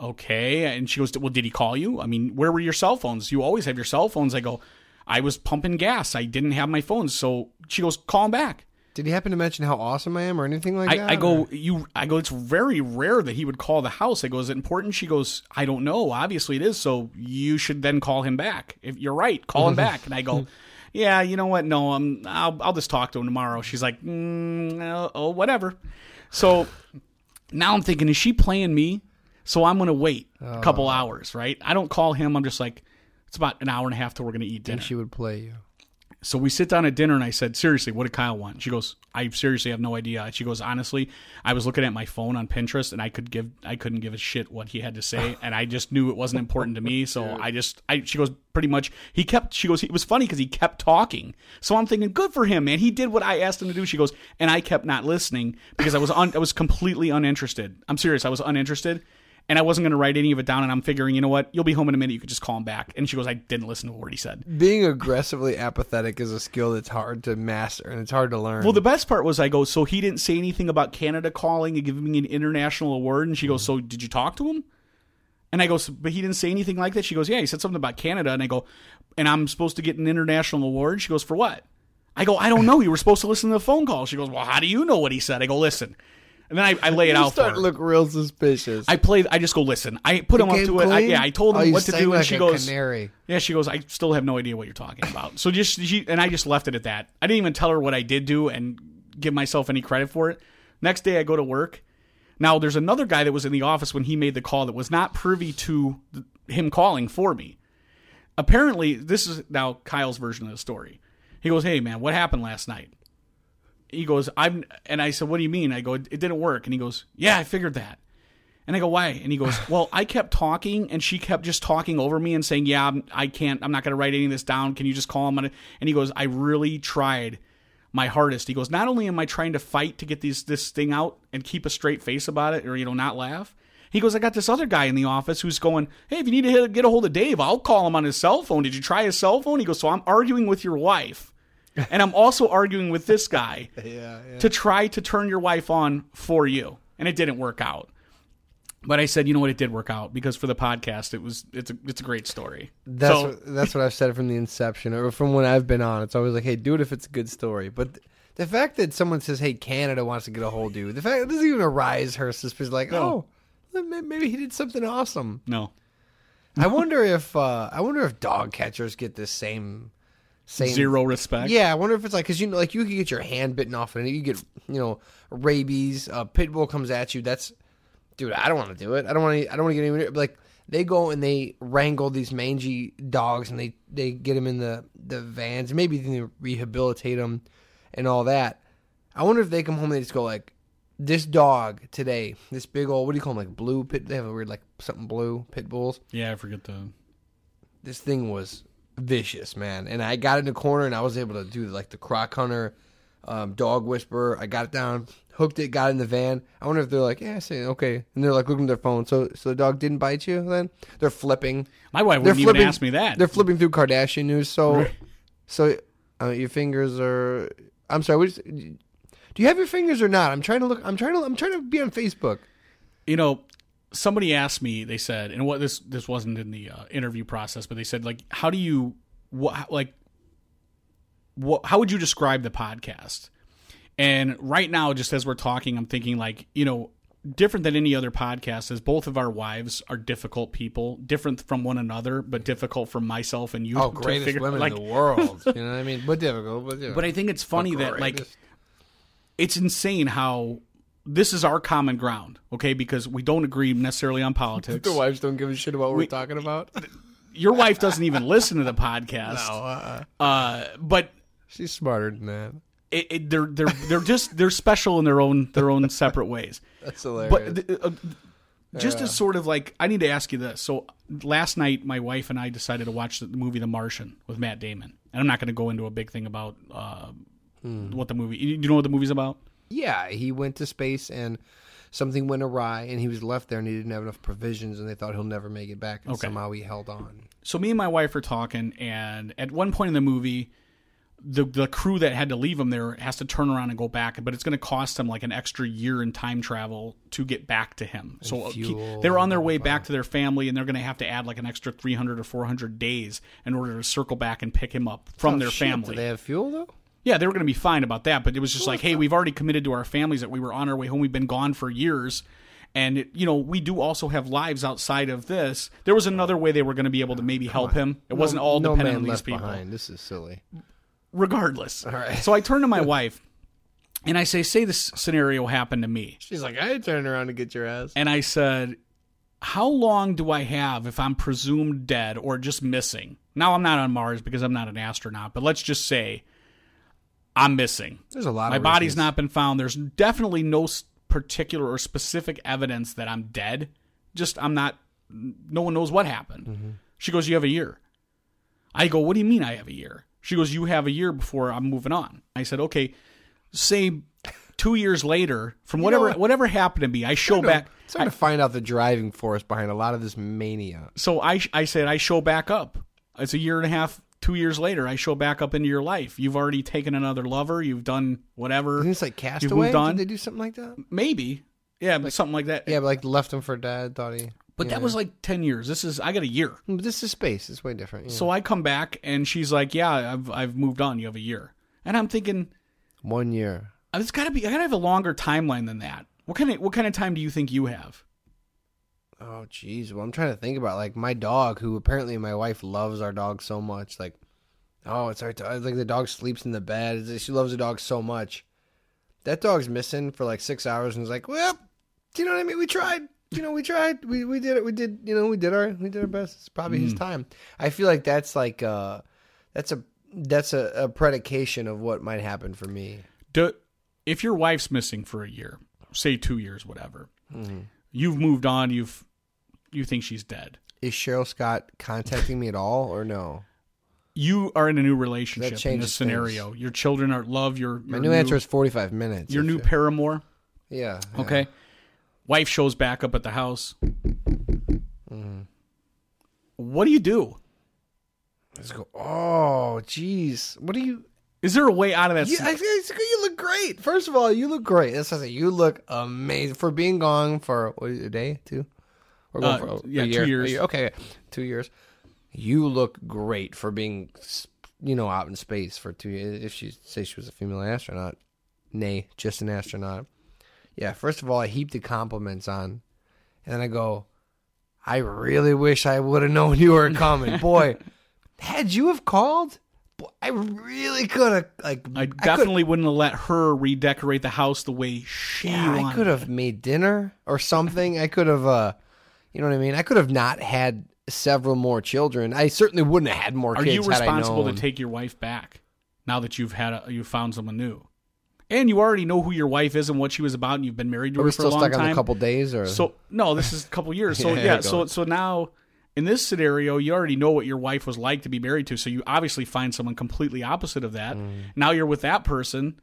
okay. And she goes, well, did he call you? I mean, where were your cell phones? You always have your cell phones. I go, I was pumping gas. I didn't have my phones. So she goes, call him back. Did he happen to mention how awesome I am or anything like that? I, I go, or- you. I go. It's very rare that he would call the house. I go, is it important? She goes, I don't know. Obviously, it is. So you should then call him back. If you're right, call him (laughs) back. And I go, yeah. You know what? No, I'm. I'll. I'll just talk to him tomorrow. She's like, mm, uh, oh, whatever. So now I'm thinking, is she playing me? So I'm gonna wait a couple hours, right? I don't call him. I'm just like, it's about an hour and a half till we're gonna eat dinner. think she would play you. So we sit down at dinner and I said, seriously, what did Kyle want? She goes, I seriously have no idea. She goes, honestly, I was looking at my phone on Pinterest and I could give, I couldn't give a shit what he had to say. (laughs) And I just knew it wasn't important to me. So I just, I, she goes, pretty much, he kept, she goes, it was funny because he kept talking. So I'm thinking, good for him, man. He did what I asked him to do. She goes, and I kept not listening because I was un, I was completely uninterested. I'm serious. I was uninterested. And I wasn't going to write any of it down. And I'm figuring, you know what? You'll be home in a minute. You could just call him back. And she goes, I didn't listen to a word he said. Being aggressively apathetic is a skill that's hard to master and it's hard to learn. Well, the best part was I go, so he didn't say anything about Canada calling and giving me an international award. And she goes, so did you talk to him? And I go, but he didn't say anything like that. She goes, yeah, he said something about Canada. And I go, and I'm supposed to get an international award. She goes, for what? I go, I don't know. You were supposed to listen to the phone call. She goes, well, how do you know what he said? I go, listen. And then I, I lay it you out for start her. to look real suspicious. I played. I just go listen. I put him up Came to it. I, clean? yeah, I told Oh, him you what to sang do, and like she a goes, canary. "Yeah." She goes, "I still have no idea what you're talking about." So just she and I just left it at that. I didn't even tell her what I did do and give myself any credit for it. Next day, I go to work. Now, there's another guy that was in the office when he made the call that was not privy to th- him calling for me. Apparently, this is now Kyle's version of the story. He goes, "Hey, man, what happened last night?" He goes, I'm, and I said, what do you mean? I go, it didn't work. And he goes, yeah, I figured that. And I go, why? And he goes, (laughs) well, I kept talking and she kept just talking over me and saying, yeah, I'm, I can't, I'm not going to write any of this down. Can you just call him? And he goes, I really tried my hardest. He goes, not only am I trying to fight to get these, this thing out and keep a straight face about it or, you know, not laugh. He goes, I got this other guy in the office who's going, Hey, if you need to hit, get a hold of Dave, I'll call him on his cell phone. Did you try his cell phone? He goes, So I'm arguing with your wife. And I'm also arguing with this guy (laughs) to try to turn your wife on for you. And it didn't work out. But I said, you know what, it did work out because for the podcast, it was it's a it's a great story. That's so what, that's what I've said from the inception or from when I've been on. It's always like, hey, do it if it's a good story. But th- the fact that someone says, hey, Canada wants to get a hold of you, the fact it doesn't even arise her suspicion. Like, No. oh, maybe he did something awesome. no, I (laughs) wonder if uh, I wonder if dog catchers get this same zero respect. Yeah, I wonder if it's like because you know, like you could get your hand bitten off and you get you know rabies. A pit bull comes at you. That's dude. I don't want to do it. I don't want to. I don't want to get anywhere. Like they go and they wrangle these mangy dogs and they they get them in the the vans. Maybe they rehabilitate them and all that. I wonder if they come home and they just go like. This dog today, this big old what do you call them? Like blue pit. They have a weird like something blue pit bulls yeah, I forget the. this thing was vicious, man. And I got in the corner and I was able to do like the croc hunter, um, dog whisperer. I got it down, hooked it, got in the van. I wonder if they're like, yeah, say okay, and they're like looking at their phone. So, so the dog didn't bite you. Then they're flipping. My wife They're wouldn't even flipping. ask me that. They're flipping through Kardashian news. So, so uh, your fingers are. I'm sorry. Do you have your fingers or not? I'm trying to look. I'm trying to. I'm trying to be on Facebook. you know, somebody asked me. They said, and what this this wasn't in the uh, interview process, but they said like, how do you what like what how would you describe the podcast? And right now, just as we're talking, I'm thinking like you know. Different than any other podcast is both of our wives are difficult people, different from one another, but difficult from myself and you. Oh, (laughs) greatest figure- women like, in the world. you know what I mean? But difficult. But, you know. (laughs) But I think it's funny that like it's insane how this is our common ground, okay? Because we don't agree necessarily on politics. (laughs) the wives don't give a shit about what We- we're talking about. (laughs) Your wife doesn't even listen to the podcast. uh-uh. Uh, but She's smarter than that. it, it, they're they're they're just they're special in their own their own separate ways. (laughs) That's hilarious. But uh, just as sort of like, I need to ask you this. So last night, my wife and I decided to watch the movie The Martian with Matt Damon, and I'm not going to go into a big thing about uh, what the movie. You know what the movie's about? Yeah, he went to space and something went awry, and he was left there, and he didn't have enough provisions, and they thought he'll never make it back, and Okay. somehow he held on. so me and my wife are talking, and at one point in the movie, the the crew that had to leave him there has to turn around and go back, but it's going to cost them like an extra year in time travel to get back to him. so uh, he- they're on their way back to their family, and they're going to have to add like an extra three hundred or four hundred days in order to circle back and pick him up from Oh, their shit, family. Do they have fuel though? Yeah, they were going to be fine about that, but it was just like, hey, we've already committed to our families that we were on our way home. We've been gone for years. And, it, you know, we do also have lives outside of this. There was another way they were going to be able to maybe help him. It wasn't all no dependent man on these left people. behind. This is silly. Regardless. right. So I turn to my (laughs) wife and I say, say this scenario happened to me. She's like, I ain't turning around to get your ass. And I said, How long do I have if I'm presumed dead or just missing? Now, I'm not on Mars because I'm not an astronaut, but let's just say I'm missing. There's a lot My body's reasons. not been found. There's definitely no particular or specific evidence that I'm dead. Just, I'm not, no one knows what happened. Mm-hmm. She goes, You have a year. I go, What do you mean I have a year? She goes, You have a year before I'm moving on. I said, Okay, say two years later, from whatever what? whatever happened to me, I show Trying to- back. trying to find out the driving force behind a lot of this mania. so I I said I show back up. It's a year and a half, two years later. I show back up into your life. You've already taken another lover. You've done whatever. Isn't this like Castaway? moved on. Did they do something like that? Maybe, yeah, but something like that. Yeah, but like left him for dead. Thought he. but that was like ten years. This is I got a year. But this is space. It's way different. yeah. So I come back and she's like, "Yeah, I've I've moved on. You have a year." And I'm thinking, one year. it's got to be. I got to have a longer timeline than that. What kind of what kind of time do you think you have? Oh, jeez. Well, I'm trying to think about like my dog, who apparently my wife loves our dog so much. Like, oh, it's our dog. Like the dog sleeps in the bed. She loves the dog so much. That dog's missing for like six hours, and is like, well, do you know what I mean? We tried. You know, we tried. We we did it. We did. You know, we did our we did our best. It's probably his time. I feel like that's like uh, that's a that's a, a predication of what might happen for me. Do, if your wife's missing for a year, say two years, whatever, Mm-hmm. you've moved on. You've you think she's dead. Is Cheryl Scott contacting me at all, or no? You are in a new relationship in changes this scenario. Your children are love your. My your new, answer is 45 minutes. your new it- paramour. yeah. Okay. Wife shows back up at the house. Mm-hmm. What do you do? Let's go. Oh, jeez. What do you? Is there a way out of that? You, I- you look great. First of all, you look great. That's what I say. You look amazing for being gone for what, a day, two. We're going Uh, for a, yeah, a two year. A years. year. Okay, two years. You look great for being, you know, out in space for two years. If she say she was a female astronaut, nay, just an astronaut. Yeah. First of all, I heaped the compliments on, and then I go, I really wish I would have known you were coming, (laughs) boy. had you have called, I really could have like. I definitely wouldn't have let her redecorate the house the way she Yeah, I could have made dinner or something. I could have, uh, you know what I mean. I could have not had several more children. I certainly wouldn't have had more Are kids. you had I responsible to take your wife back now that you've had a, you found someone new, and you already know who your wife is and what she was about, and you've been married to Are her we for a still long stuck on time? the couple days or So no, this is a couple years. So (laughs) Yeah, yeah, so so now in this scenario, you already know what your wife was like to be married to. So you obviously find someone completely opposite of that. Mm. Now you're with that person.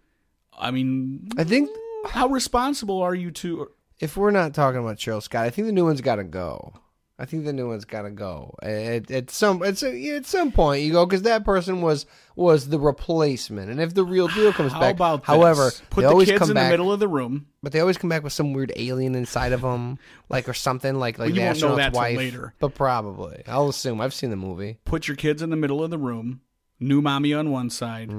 I mean, I think how responsible are you to? If we're not talking about Cheryl Scott, I think the new one's got to go. I think the new one's got to go at, at some at some, at some point. You go because that person was was the replacement, and if the real deal comes How back, about this? however, put they the always kids come in back, the middle of the room. but they always come back with some weird alien inside of them, (laughs) like or something like like Well, you won't know that wife. later. But probably, I'll assume I've seen the movie. Put your kids in the middle of the room. New mommy on one side,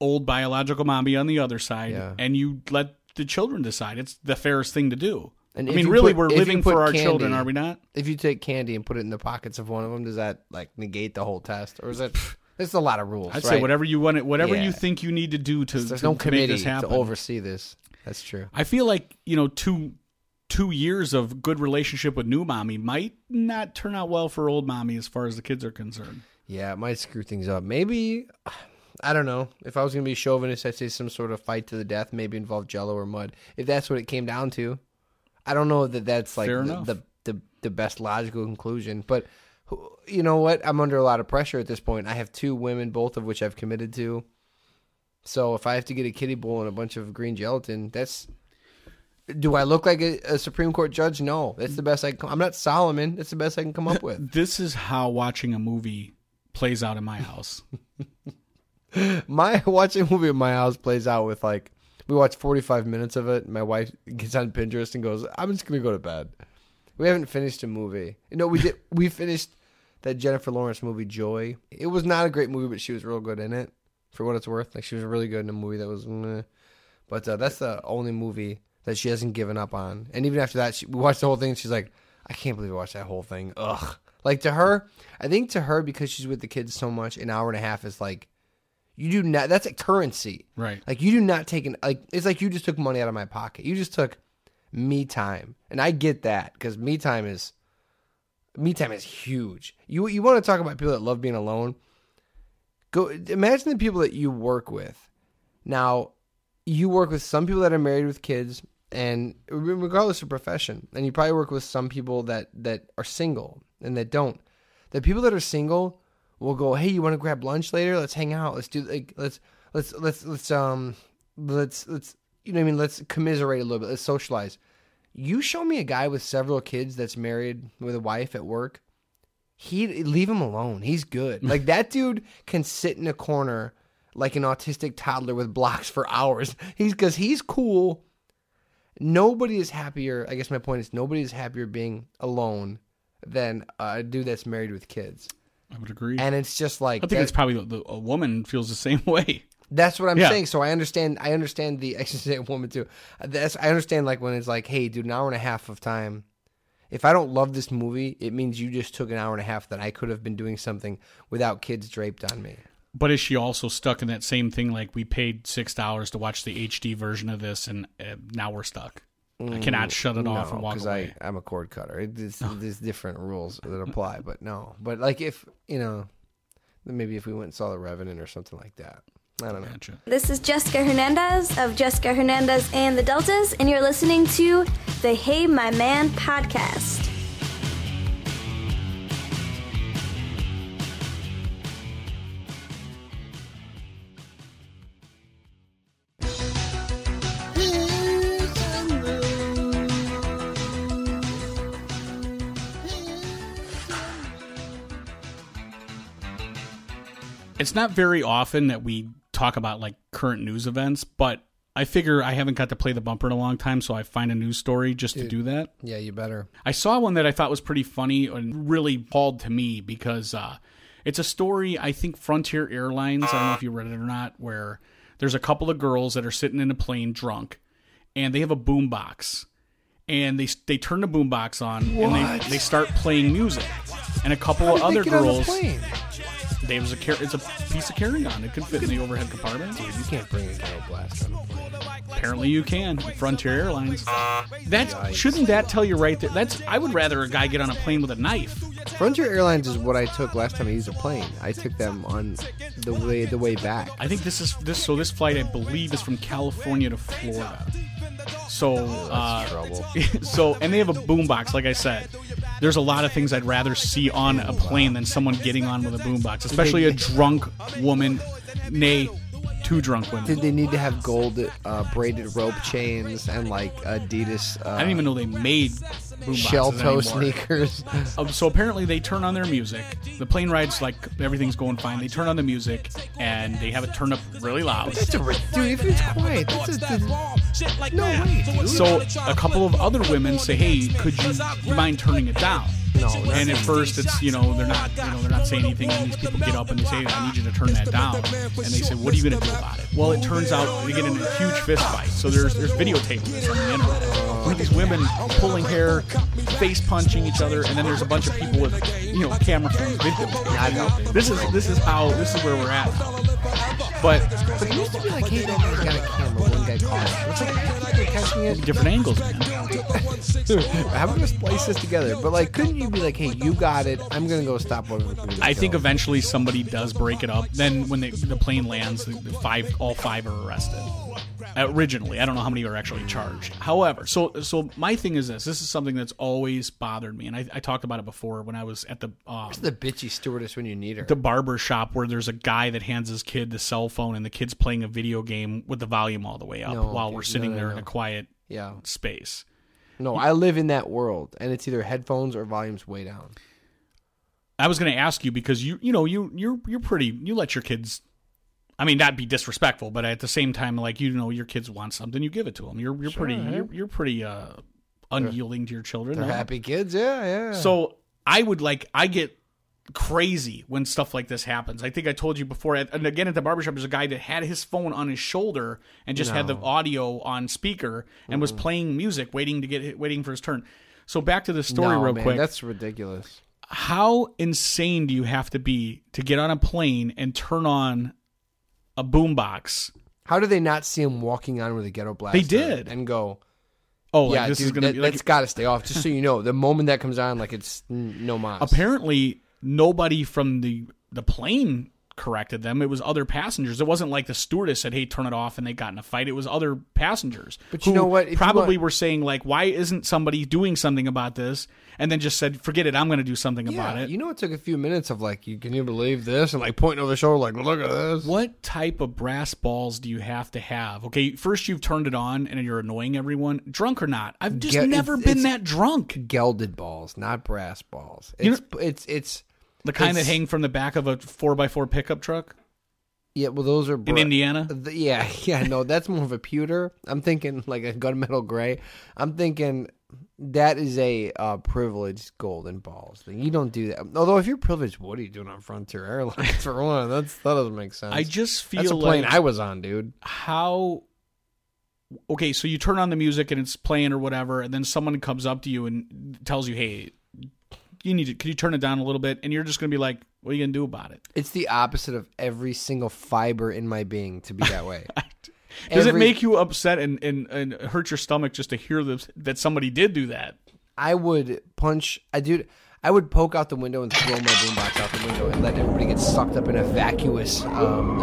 old biological mommy on the other side, Mm. Yeah. and you let the children decide. It's the fairest thing to do. And I mean, really, put- we're living for our candy- children, are we not? If you take candy and put it in the pockets of one of them, does that like negate the whole test, or is it? There's a lot of rules. I'd right? say whatever you want, it, whatever Yeah. you think you need to do to, There's to, no committee this to oversee this. That's true. I feel like you know two two years of good relationship with new mommy might not turn out well for old mommy as far as the kids are concerned. Yeah, it might screw things up. Maybe I don't know. If I was gonna be chauvinist, I'd say some sort of fight to the death, maybe involve Jello or mud. If that's what it came down to, I don't know that that's like the, the the the best logical conclusion. But you know what? I'm under a lot of pressure at this point. I have two women, both of which I've committed to. So if I have to get a kiddie bowl and a bunch of green gelatin, that's. Do I look like a, a Supreme Court judge? No, that's the best I. Can, I'm not Solomon. That's the best I can come up (laughs) with. This is how watching a movie plays out in my house. (laughs) (laughs) my (laughs) watching a movie at my house plays out with like we watch 45 minutes of it my wife (laughs) gets on pinterest and goes i'm just gonna go to bed we haven't finished a movie know we did we finished that jennifer lawrence movie joy it was not a great movie but she was real good in it for what it's worth. Like she was really good in a movie that was, meh. but uh, that's the only movie that she hasn't given up on. And even after that, she, we watched the whole thing. She's like, I can't believe I watched that whole thing. Ugh. Like to her, I think to her because she's with the kids so much, an hour and a half is like, you do not. That's a currency. Right. Like you do not take an like. It's like you just took money out of my pocket. You just took me time, and I get that because me time is me time is huge. You you want to talk about people that love being alone? Go imagine the people that you work with. Now, you work with some people that are married with kids, and regardless of profession, and you probably work with some people that that are single and that don't. The people that are single will go, "Hey, you want to grab lunch later? Let's hang out. Let's do like let's let's let's let's um let's let's you know what I mean. Let's commiserate a little bit. Let's socialize." You show me a guy with several kids that's married with a wife at work. He leave him alone. He's good. Like that (laughs) dude can sit in a corner like an autistic toddler with blocks for hours. (laughs) He's because he's cool. Nobody is happier. I guess my point is nobody is happier being alone than a dude that's married with kids. I would agree. And it's just like I think that- it's probably the, the, a woman feels the same (laughs) way. That's what I'm Yeah. saying. So I understand. I understand the I should say a woman too. That's I understand. Like when it's like, hey, dude, an hour and a half of time. If I don't love this movie, it means you just took an hour and a half that I could have been doing something without kids draped on me. But is she also stuck in that same thing? Like we paid six dollars to watch the HD version of this, and uh, now we're stuck. I mm, cannot shut it off and walk because away. I I'm a cord cutter. It, there's, oh. there's different rules that apply, but no. But like if you know, maybe if we went and saw the Revenant or something like that. I don't know. Gotcha. This is Jessica Hernandez of Jessica Hernandez and the Deltas, and you're listening to the Hey My Man podcast. It's not very often that we talk about like current news events, but I figure I haven't got to play the bumper in a long time, so I find a news story just to do that. Yeah, you better. I saw one that I thought was pretty funny and really called to me because uh, it's a story. I think Frontier Airlines. I don't know if you read it or not. Where there's a couple of girls that are sitting in a plane drunk, and they have a boombox, and they they turn the boombox on and they they start playing music, and a couple of other girls. Plane? There was a car- it's a piece of carry on. It could fit in the overhead compartment. Dude, you can't bring a ghetto blast on a plane. Apparently, you can. Frontier Airlines. Uh, that shouldn't that tell you right there? That's I would rather a guy get on a plane with a knife. Frontier Airlines is what I took last time I used a plane. I took them on the way the way back. I think this is this. So this flight, I believe, is from California to Florida. So, uh, trouble. so and they have a boombox. Like I said, there's a lot of things I'd rather see on a plane than someone getting on with a boombox, especially a drunk woman, nay, two drunk women. Did they need to have gold uh, braided rope chains and like Adidas? Uh, I didn't even know they made boomboxes shell toe sneakers. (laughs) Um, so apparently they turn on their music. The plane ride's like everything's going fine. They turn on the music and they have it turned up really loud. That's a, dude, if it's quiet, that's a, that's- no way, dude. So a couple of other women say, "Hey, could you mind turning it down?" No, And at first, it's you know they're not you know they're not saying anything, and these people get up and they say, "I need you to turn that down." And they say, "What are you going to do about it?" Well, it turns out they get in a huge fist fight. So there's there's videotape of this on the internet. Of these women pulling hair, face punching each other, and then there's a bunch of people with you know camera phones videotaping. This is this is how this is where we're at. But But it used to be like, hey, that guy's got a camera. One guy caught it. It's like, they're catching it. different angles, man. Dude, how about we splice this together? But like, couldn't you be like, hey, you got it. I'm gonna go stop one of them. I think eventually somebody does break it up. Then when they, the plane lands, the, the five, all five are arrested. Originally, I don't know how many are actually charged. However, so so my thing is this: this is something that's always bothered me, and I, I talked about it before when I was at the um, the bitchy stewardess when you need her. the barber shop where there's a guy that hands his kid the cell phone, and the kid's playing a video game with the volume all the way up No, while okay. we're sitting No, no, there in a quiet yeah. space. No, I live in that world, and it's either headphones or volumes way down. I was going to ask you because you you know you you're you're pretty you let your kids I mean not be disrespectful but at the same time like you know your kids want something you give it to them you're you're pretty yeah. you're, you're pretty uh unyielding to your children They're happy kids, yeah, yeah. so I would like I get crazy when stuff like this happens. I think I told you before, and again at the barbershop, there's a guy that had his phone on his shoulder and just had the audio on speaker and was playing music, waiting to get waiting for his turn. So back to the story no, real man, quick. That's ridiculous. How insane do you have to be to get on a plane and turn on a boombox? How do they not see him walking on with a ghetto blaster? They did. and go. Oh, like yeah, this dude, is gonna that, be like that's got to stay off. Just so you know, the moment that comes on, like it's no mas. apparently nobody from the the plane corrected them. It was other passengers. It wasn't like the stewardess said, "Hey, turn it off," and they got in a fight. It was other passengers. But you know what? If Probably want- were saying like, "Why isn't somebody doing something about this?" And then just said, "Forget it. I'm going to do something yeah, about it." you know, it took a few minutes of like, you can you believe this, and like pointing over the shoulder, like, look at this. what type of brass balls do you have to have? Okay, first you've turned it on and you're annoying everyone, drunk or not. I've just Get- never it's- been it's- that drunk. Gelded balls, not brass balls. You It's it's it's The kind that hang from the back of a four x four pickup truck yeah. Well, those are in Indiana. The- yeah, (laughs) yeah, no, that's more of a pewter. I'm thinking like a gunmetal gray. I'm thinking that is a uh, privileged golden balls thing. You don't do that. Although if you're privileged, what are you doing on Frontier Airlines (laughs) for one? That's that doesn't make sense. I just feel that's a plane like I was on, dude. how okay so you turn on the music and it's playing or whatever and then someone comes up to you and tells you hey you need to can you turn it down a little bit and you're just gonna be like what are you gonna do about it It's the opposite of every single fiber in my being to be that way. (laughs) does it make you upset and, and, and hurt your stomach just to hear this, that somebody did do that I would punch. I dude. I would poke out the window and throw my boombox out the window and let everybody get sucked up in a vacuous um,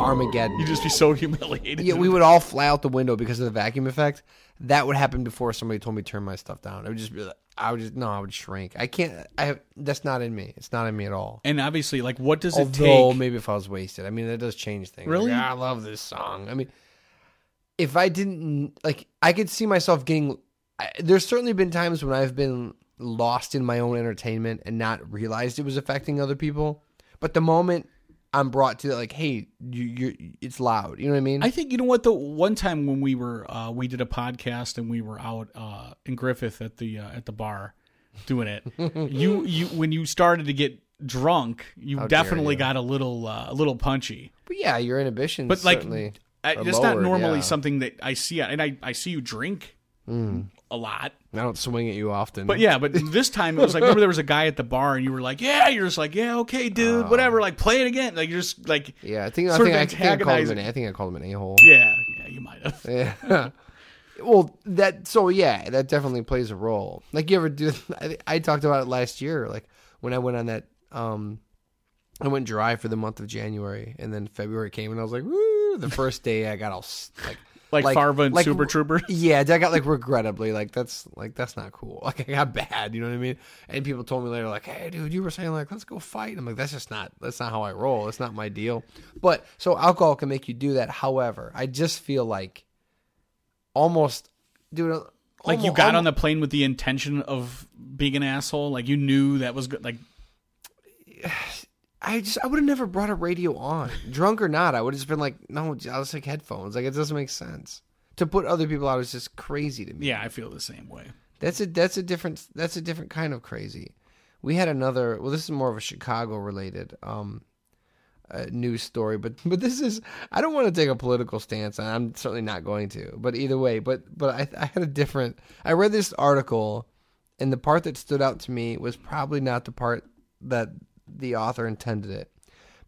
Armageddon. you'd just be so humiliated Yeah, we would all fly out the window because of the vacuum effect. That would happen before somebody told me to turn my stuff down. I would just be like, I would just no, I would shrink. I can't. I have that's not in me. It's not in me at all. and obviously like what does it Although take maybe if I was wasted, I mean that does change things. Really? Like, "Ah, I love this song. I mean, if I didn't like, I could see myself getting. I, there's certainly been times when I've been lost in my own entertainment and not realized it was affecting other people. But the moment I'm brought to like, hey, you, you, it's loud. You know what I mean? I think you know what the one time when we were uh, we did a podcast and we were out uh, in Griffith at the uh, at the bar doing it. (laughs) you you when you started to get drunk, you How definitely you. got a little uh, a little punchy. but yeah, your inhibitions. But like I, are that's not normally yeah. something that I see and I I see you drink a lot. I don't swing at you often. But yeah, but this time it was like remember there was a guy at the bar and you were like, yeah, you're just like, yeah, okay, dude, whatever, like play it again, like you're just like, yeah, I think I think I, think I called him an, I think I called him an a hole. yeah, yeah, you might have. Yeah. (laughs) well, that so yeah, that definitely plays a role. Like you ever do? (laughs) I, I talked about it last year. Like when I went on that, um, I went dry for the month of January, and then February came, and I was like, woo! The first day, I got all s- like. Like, Farva and like- Super Trooper. (laughs) Yeah, I got like regrettably like that's like that's not cool. (laughs) Like I got bad, you know what I mean? And people told me later like, "Hey, dude, you were saying like let's go fight." I'm like, "That's just not that's not how I roll. It's not my deal." But so alcohol can make you do that. However, I just feel like almost, dude, uh, Like you got almo- on the plane with the intention of being an asshole. Like you knew that was good. Like (sighs) I just I would have never brought a radio on, drunk or not. I would have just been like, no, I'll just take headphones. Like it doesn't make sense to put other people out. Is just crazy to me. yeah, I feel the same way. That's a that's a different that's a different kind of crazy. We had another. Well, this is more of a Chicago related um, uh, news story, but but this is. I don't want to take a political stance, and I'm certainly not going to. But either way, but but I, I had a different. I read this article, and the part that stood out to me was probably not the part that the author intended it.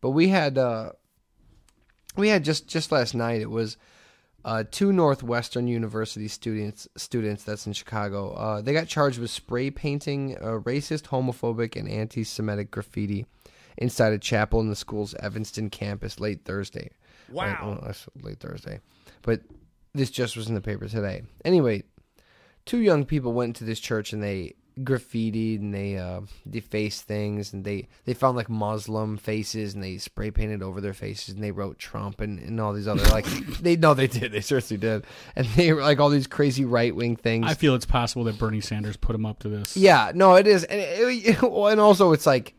But we had uh, we had just just last night. It was uh, two Northwestern University students students that's in Chicago. Uh, they got charged with spray painting uh, racist, homophobic, and anti-Semitic graffiti inside a chapel in the school's Evanston campus late Thursday. Wow, that's late Thursday, but this just was in the paper today. Anyway, two young people went into this church and they graffitied and they uh, defaced things and they, they found like Muslim faces and they spray painted over their faces and they wrote Trump and, and all these other like (laughs) they no they did they seriously did and they were like all these crazy right wing things. I feel it's possible that Bernie Sanders put him up to this. Yeah, no, it is, and it, well, and also it's like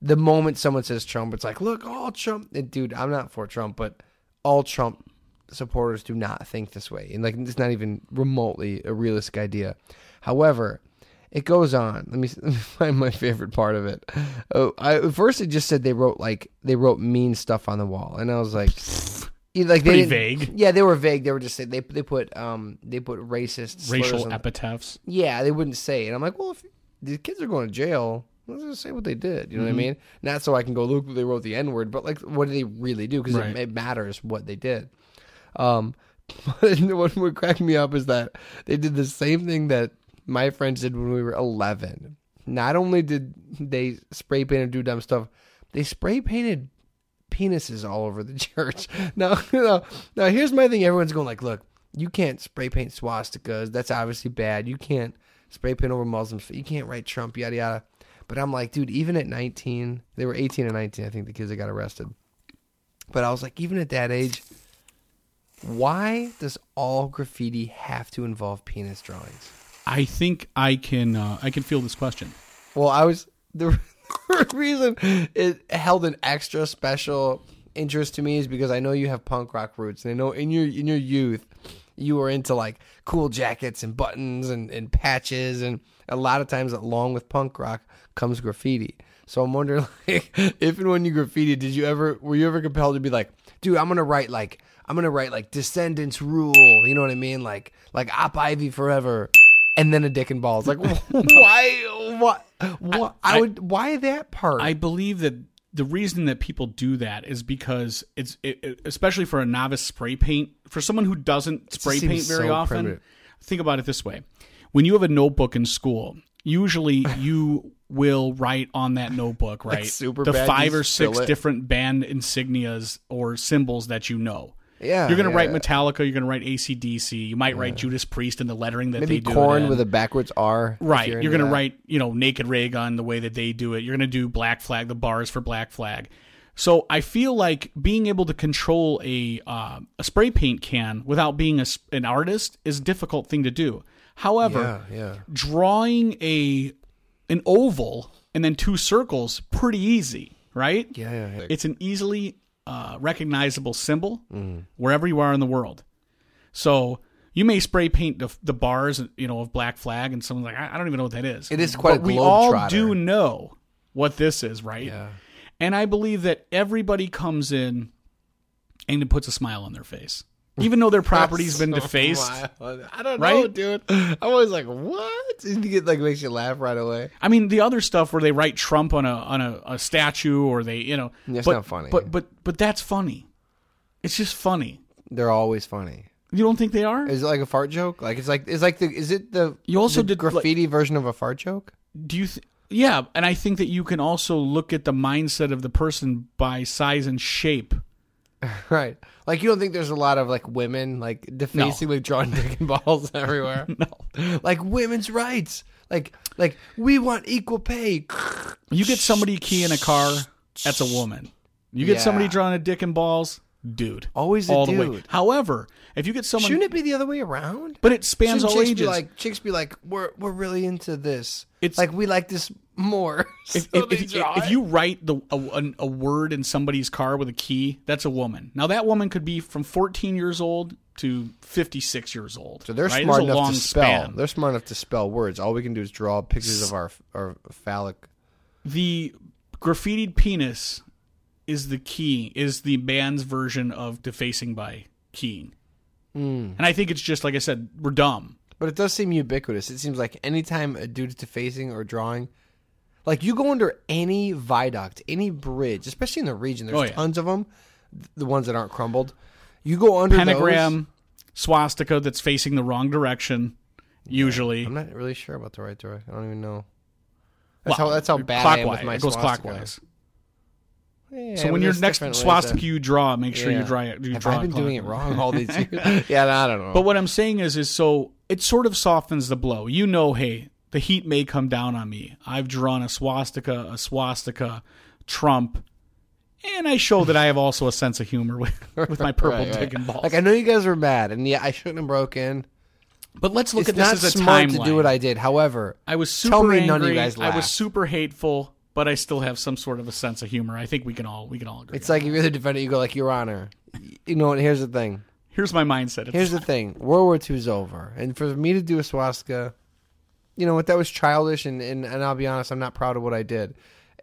the moment someone says Trump, it's like, look, all Trump, and dude, I'm not for Trump, but all Trump supporters do not think this way, and like it's not even remotely a realistic idea. However, it goes on. Let me, (laughs) let me find my favorite part of it. Oh, I, first it just said they wrote like they wrote mean stuff on the wall, and I was like, like they Pretty didn't- vague. Yeah, they were vague. They were just saying they they put um they put racist slurs Racial on- epitaphs. Yeah, they wouldn't say it. I'm like, well, if these kids are going to jail, let's just say what they did. You know what I mean? Not so I can go look. They wrote the N word, but like, what did they really do? Because Right. it, it matters what they did. Um, (laughs) but what would crack me up is that they did the same thing that my friends did when we were 11. Not only did they spray paint and do dumb stuff, they spray painted penises all over the (laughs) church. Now, now, now here's my thing. Everyone's going like, look, you can't spray paint swastikas. That's obviously bad. You can't spray paint over Muslims. You can't write Trump, yada yada. But I'm like, dude, even at 19, they were 18 and 19. I think the kids that got arrested. But I was like, even at that age, why does all graffiti have to involve penis drawings? I think I can uh, I can feel this question. Well, I was (laughs) the reason it held an extra special interest to me is because I know you have punk rock roots, and I know in your in your youth you were into like cool jackets and buttons and, and patches, and a lot of times along with punk rock comes graffiti. So I'm wondering, (laughs) like, if and when you graffiti, did you ever were you ever compelled to be like, dude, I'm gonna write like I'm gonna write like Descendents rule, you know what I mean, like like Op Ivy forever, and then a dick and balls, like (laughs) why what what I, would why that part? I believe that the reason that people do that is because it's it, it- especially for a novice spray paint for someone who doesn't spray paint very so often. primitive. Think about it this way: when you have a notebook in school, usually you will write on that notebook Like right super the bad, five or six different band insignias or symbols that you know. Yeah, you're gonna yeah, write yeah. Metallica. You're gonna write ACDC. You might write Judas Priest in the lettering that maybe they do. Korn with a backwards R. Right. you're You're, going to that. write, you know, Naked Raygun the way that they do it. You're going to do Black Flag, the bars for Black Flag. So I feel like being able to control a uh, a spray paint can without being a, an artist is a difficult thing to do. However, Yeah, yeah. drawing a an oval and then two circles pretty easy, right? Yeah, yeah, yeah. It's an easily uh, recognizable symbol Mm. wherever you are in the world. So you may spray paint the, the bars, you know, of Black Flag, and someone's like, I, I don't even know what that is. It is quite a But we all do know what this is, right? Yeah. And I believe that everybody comes in and it puts a smile on their face, even though their property's been defaced. wild. I don't know, dude. I'm always like, what? It like makes you laugh right away. I mean, the other stuff where they write Trump on a on a, a statue or they, you know, That's but, not funny. But but but that's funny. It's just funny. They're always funny. You don't think they are? Is it like a fart joke? Like it's like it's like the is it the You also the did, like- graffiti version of a fart joke? Do you? Th- yeah, and I think that you can also look at the mindset of the person by size and shape. (laughs) Right. Like you don't think there's a lot of like women like defacing with drawn dick and balls (laughs) everywhere? (laughs) no. Like women's rights. Like like we want equal pay. You get somebody keying a car, that's a woman. You get Yeah. somebody drawing a dick and balls, dude. Always a all the way. dude. However, if you get someone, Shouldn't it be the other way around? but it spans Shouldn't all chicks ages. Be like chicks be like, we're we're really into this. It's- like we like this more. (laughs) if, So if, they if, draw if it. you write the a, a word in somebody's car with a key, that's a woman. Now that woman could be from 14 years old to 56 years old. so they're right? smart There's enough long to spell. span. They're smart enough to spell words. All we can do is draw pictures of our our phallic. the graffitied penis is the key is the band's version of defacing by keying Hmm. and i think it's just like i said we're dumb But it does seem ubiquitous. It seems like anytime a dude's defacing or drawing, like you go under any viaduct, any bridge, especially in the region, there's Oh, yeah. tons of them, the ones that aren't crumbled. You go under pentagram swastika that's facing the wrong direction usually Those, I'm not really sure about the right direction. I don't even know. That's Well, how that's how bad I am with my it goes swastika. clockwise Yeah, so when your next swastika you draw make sure you draw it you Have draw I been doing it wrong all these years? (laughs) yeah, I don't know. But what I'm saying is, is so it sort of softens the blow. You know, hey, the heat may come down on me. I've drawn a swastika, a swastika, Trump, and I show that I have also a sense of humor with, (laughs) with my purple Right, right. and balls. Like I know you guys were mad, and yeah, I shouldn't have broken. but let's look it's at this as a smart timeline. to do what I did. However, I was super tell me angry. none of you guys I was super hateful, but I still have some sort of a sense of humor. I think we can all we can all agree. It's like if you're the defendant, you go like, "Your Honor." You know what? Here's the thing. Here's my mindset. Here's the thing. World War II's over, and for me to do a swastika, you know what? That was childish, and, and and I'll be honest, I'm not proud of what I did.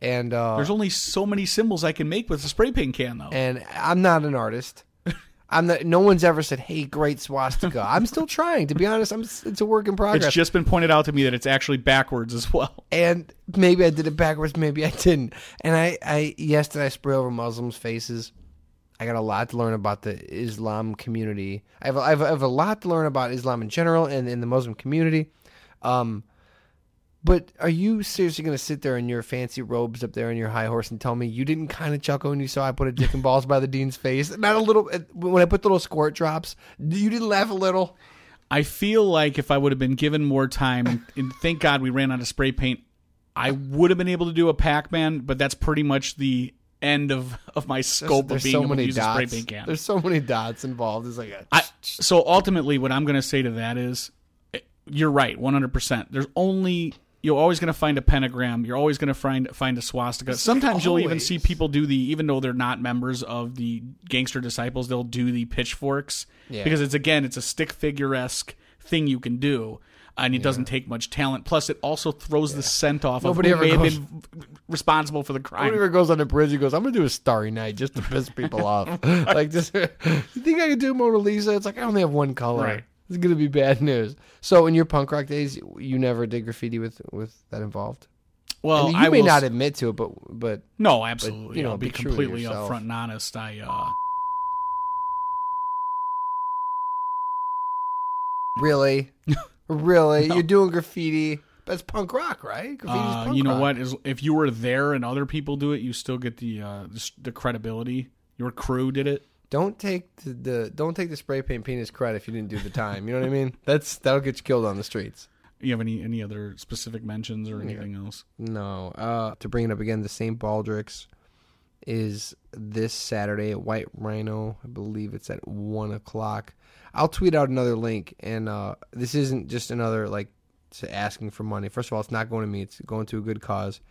And uh, There's only so many symbols I can make with a spray paint can, though. and I'm not an artist. I'm not. No one's ever said, "Hey, great swastika." (laughs) I'm still trying. To be honest, I'm. It's a work in progress. It's just been pointed out to me that it's actually backwards as well. (laughs) and maybe I did it backwards, maybe I didn't. And I, I yes, did I spray over Muslims' faces? I got a lot to learn about the Islam community. I have, I have, I have a lot to learn about Islam in general and in the Muslim community. Um, but are you seriously going to sit there in your fancy robes up there on your high horse and tell me you didn't kind of chuckle when you saw I put a dick and balls by the dean's face? Not a little. When I put the little squirt drops, you didn't laugh a little. I feel like if I would have been given more time, and, thank God we ran out of spray paint, I would have been able to do a Pac Man, but that's pretty much the end of, of my scope There's of being so able many to use dots. a spray paint can. There's so many dots involved. It's like a, I, so ultimately, what I'm going to say to that is, eh, you're right, 100. percent There's only you're always going to find a pentagram. You're always going to find find a swastika. Sometimes you'll even see people do the, even though they're not members of the Gangster Disciples, they'll do the pitchforks Yeah. because it's again, it's a stick figure esque thing you can do. And it doesn't take much talent. Plus, it also throws the scent off Nobody of who ever may goes- have been responsible for the crime. Whenever goes on the bridge, he goes, "I'm gonna do a Starry Night just to piss people (laughs) off." like, just, (laughs) you think I could do Mona Lisa? It's like I only have one color. Right. It's gonna be bad news. So, in your punk rock days, you never did graffiti with with that involved. Well, And you I may not admit to it, but but No, absolutely. you know, I'll be, be completely upfront and honest. I uh, really, (laughs) really, you're doing graffiti. That's punk rock, right? Uh, punk you know rock. what? Is if you were there and other people do it, you still get the uh, the, the credibility. Your crew did it. Don't take the, the don't take the spray paint penis credit if you didn't do the time. You know what I mean? (laughs) That's that'll get you killed on the streets. You have any any other specific mentions or anything else? No. Uh, to bring it up again, the St. Baldrick's is this Saturday at White Rhino. I believe it's at one o'clock. I'll tweet out another link, and uh, this isn't just another like to asking for money. First of all, it's not going to me; it's going to a good cause.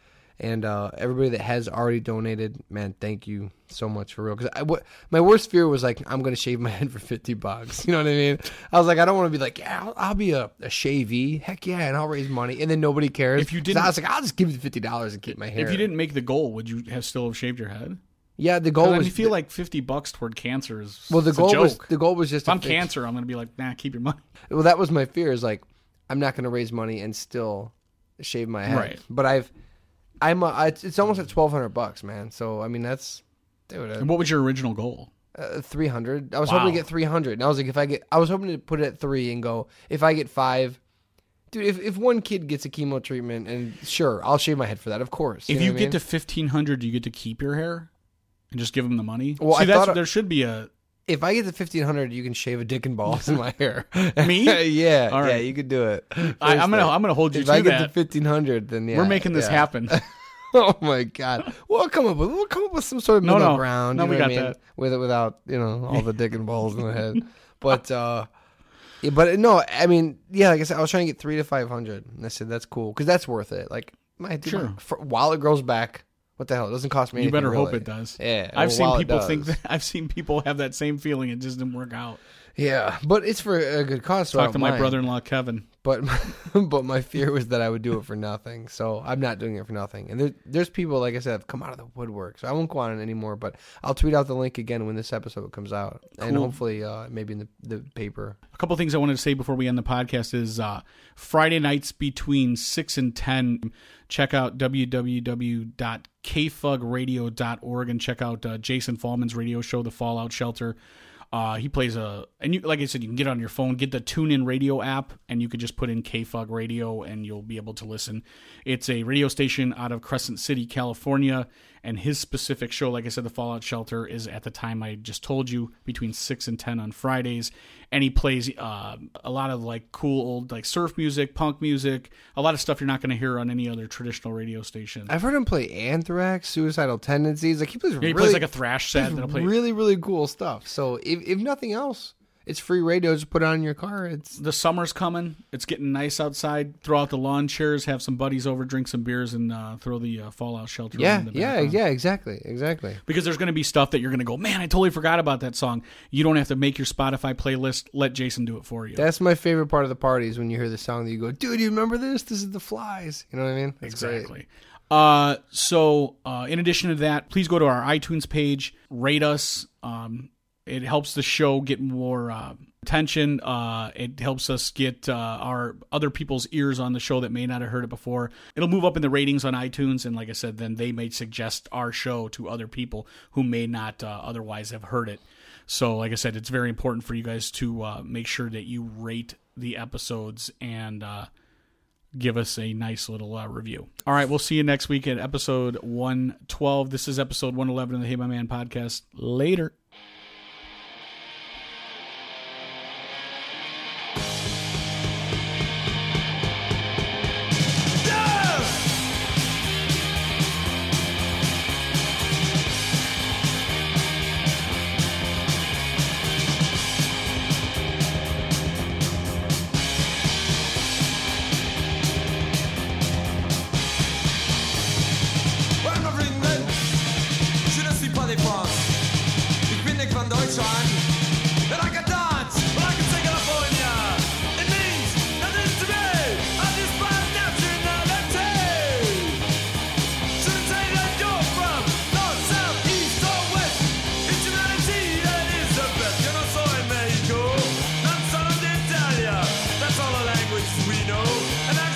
And uh, everybody that has already donated, man, thank you so much for real. Because what my worst fear was like, I'm going to shave my head for fifty bucks. (laughs) You know what I mean? I was like, I don't want to be like, yeah, I'll, I'll be a, a shavee, heck yeah, and I'll raise money, and then nobody cares. If you didn't- I was like, I'll just give you fifty dollars and keep my hair. If you didn't make the goal, would you have still have shaved your head? yeah, the goal I was. feel like fifty bucks toward cancer is well, the goal was the goal was just. if I'm fix- cancer, I'm going to be like, nah, keep your money. Well, that was my fear. Is like, I'm not going to raise money and still shave my head. Right. But I've, I'm. Uh, it's, it's almost at twelve hundred bucks, man. So I mean, that's, dude. And what was your original goal? uh, 300 i was hoping to get 300 and i was like if i get i was hoping to put it at three and go if i get five dude if, if one kid gets a chemo treatment and sure i'll shave my head for that of course If know you what I get mean? to fifteen hundred, do you get to keep your hair and just give them the money? Well, See, I that's thought- there should be a if i get to 1500 you can shave a dick and balls in my (laughs) hair Me? (laughs) yeah All yeah you could do it I, I'm gonna I'm gonna hold you if to i get that. to 1500 then yeah We're making this yeah. happen. (laughs) oh my god we'll come up with we'll come up with some sort of No, middle no. ground No, you we know what got I mean? that. with it without you know all the dick and balls in the head but uh yeah, but no i mean yeah like i said i was trying to get three to five hundred and i said that's cool because that's worth it like my, dude, Sure. my- for, while it grows back what the hell it doesn't cost me anything. you better hope it does. yeah I've seen people think that (laughs) I've seen people have that same feeling. It just didn't work out. yeah but it's for a good cause so Talk to my mind. brother-in-law Kevin. but (laughs) but my fear was that I would do it for nothing. So I'm not doing it for nothing. And there, there's people like I said have come out of the woodwork. So I won't go on it anymore. But I'll tweet out the link again when this episode comes out, and hopefully uh, maybe in the the paper. A couple things I wanted to say before we end the podcast is uh, Friday nights between 6 and 10. Check out www.kfugradio.org and check out uh, Jason Fallman's radio show, The Fallout Shelter. Uh, he plays a, and you, like I said, you can get on your phone, get the TuneIn Radio app, and you could just put in KFUG Radio, and you'll be able to listen. It's a radio station out of Crescent City, California, and his specific show, like I said, the Fallout Shelter, is at the time I just told you between six and ten on Fridays, and he plays uh, a lot of like cool old like surf music, punk music, a lot of stuff you're not going to hear on any other traditional radio station. I've heard him play Anthrax, Suicidal Tendencies. Like he plays Yeah, he really plays like a thrash set play. really really cool stuff. So if if nothing else, it's free radio. Just put it on your car. It's The summer's coming. It's getting nice outside. Throw out the lawn chairs. Have some buddies over. Drink some beers and uh, throw the uh, fallout shelter. yeah, in the yeah, background. yeah. Exactly, exactly. Because there's going to be stuff that you're going to go, man, I totally forgot about that song. You don't have to make your Spotify playlist. Let Jason do it for you. That's my favorite part of the party is when you hear the song that you go, dude, you remember this? This is the Flies. You know what I mean? That's great. Exactly. Uh, so, uh, in addition to that, please go to our iTunes page, rate us. Um, it helps the show get more uh, attention. Uh, it helps us get uh, our other people's ears on the show that may not have heard it before. It'll move up in the ratings on iTunes, and like I said, then they may suggest our show to other people who may not uh, otherwise have heard it. So, like I said, it's very important for you guys to uh, make sure that you rate the episodes and uh, give us a nice little uh, review. All right, we'll see you next week at episode 112. This is episode 111 of the Hey My Man podcast. Later. we know.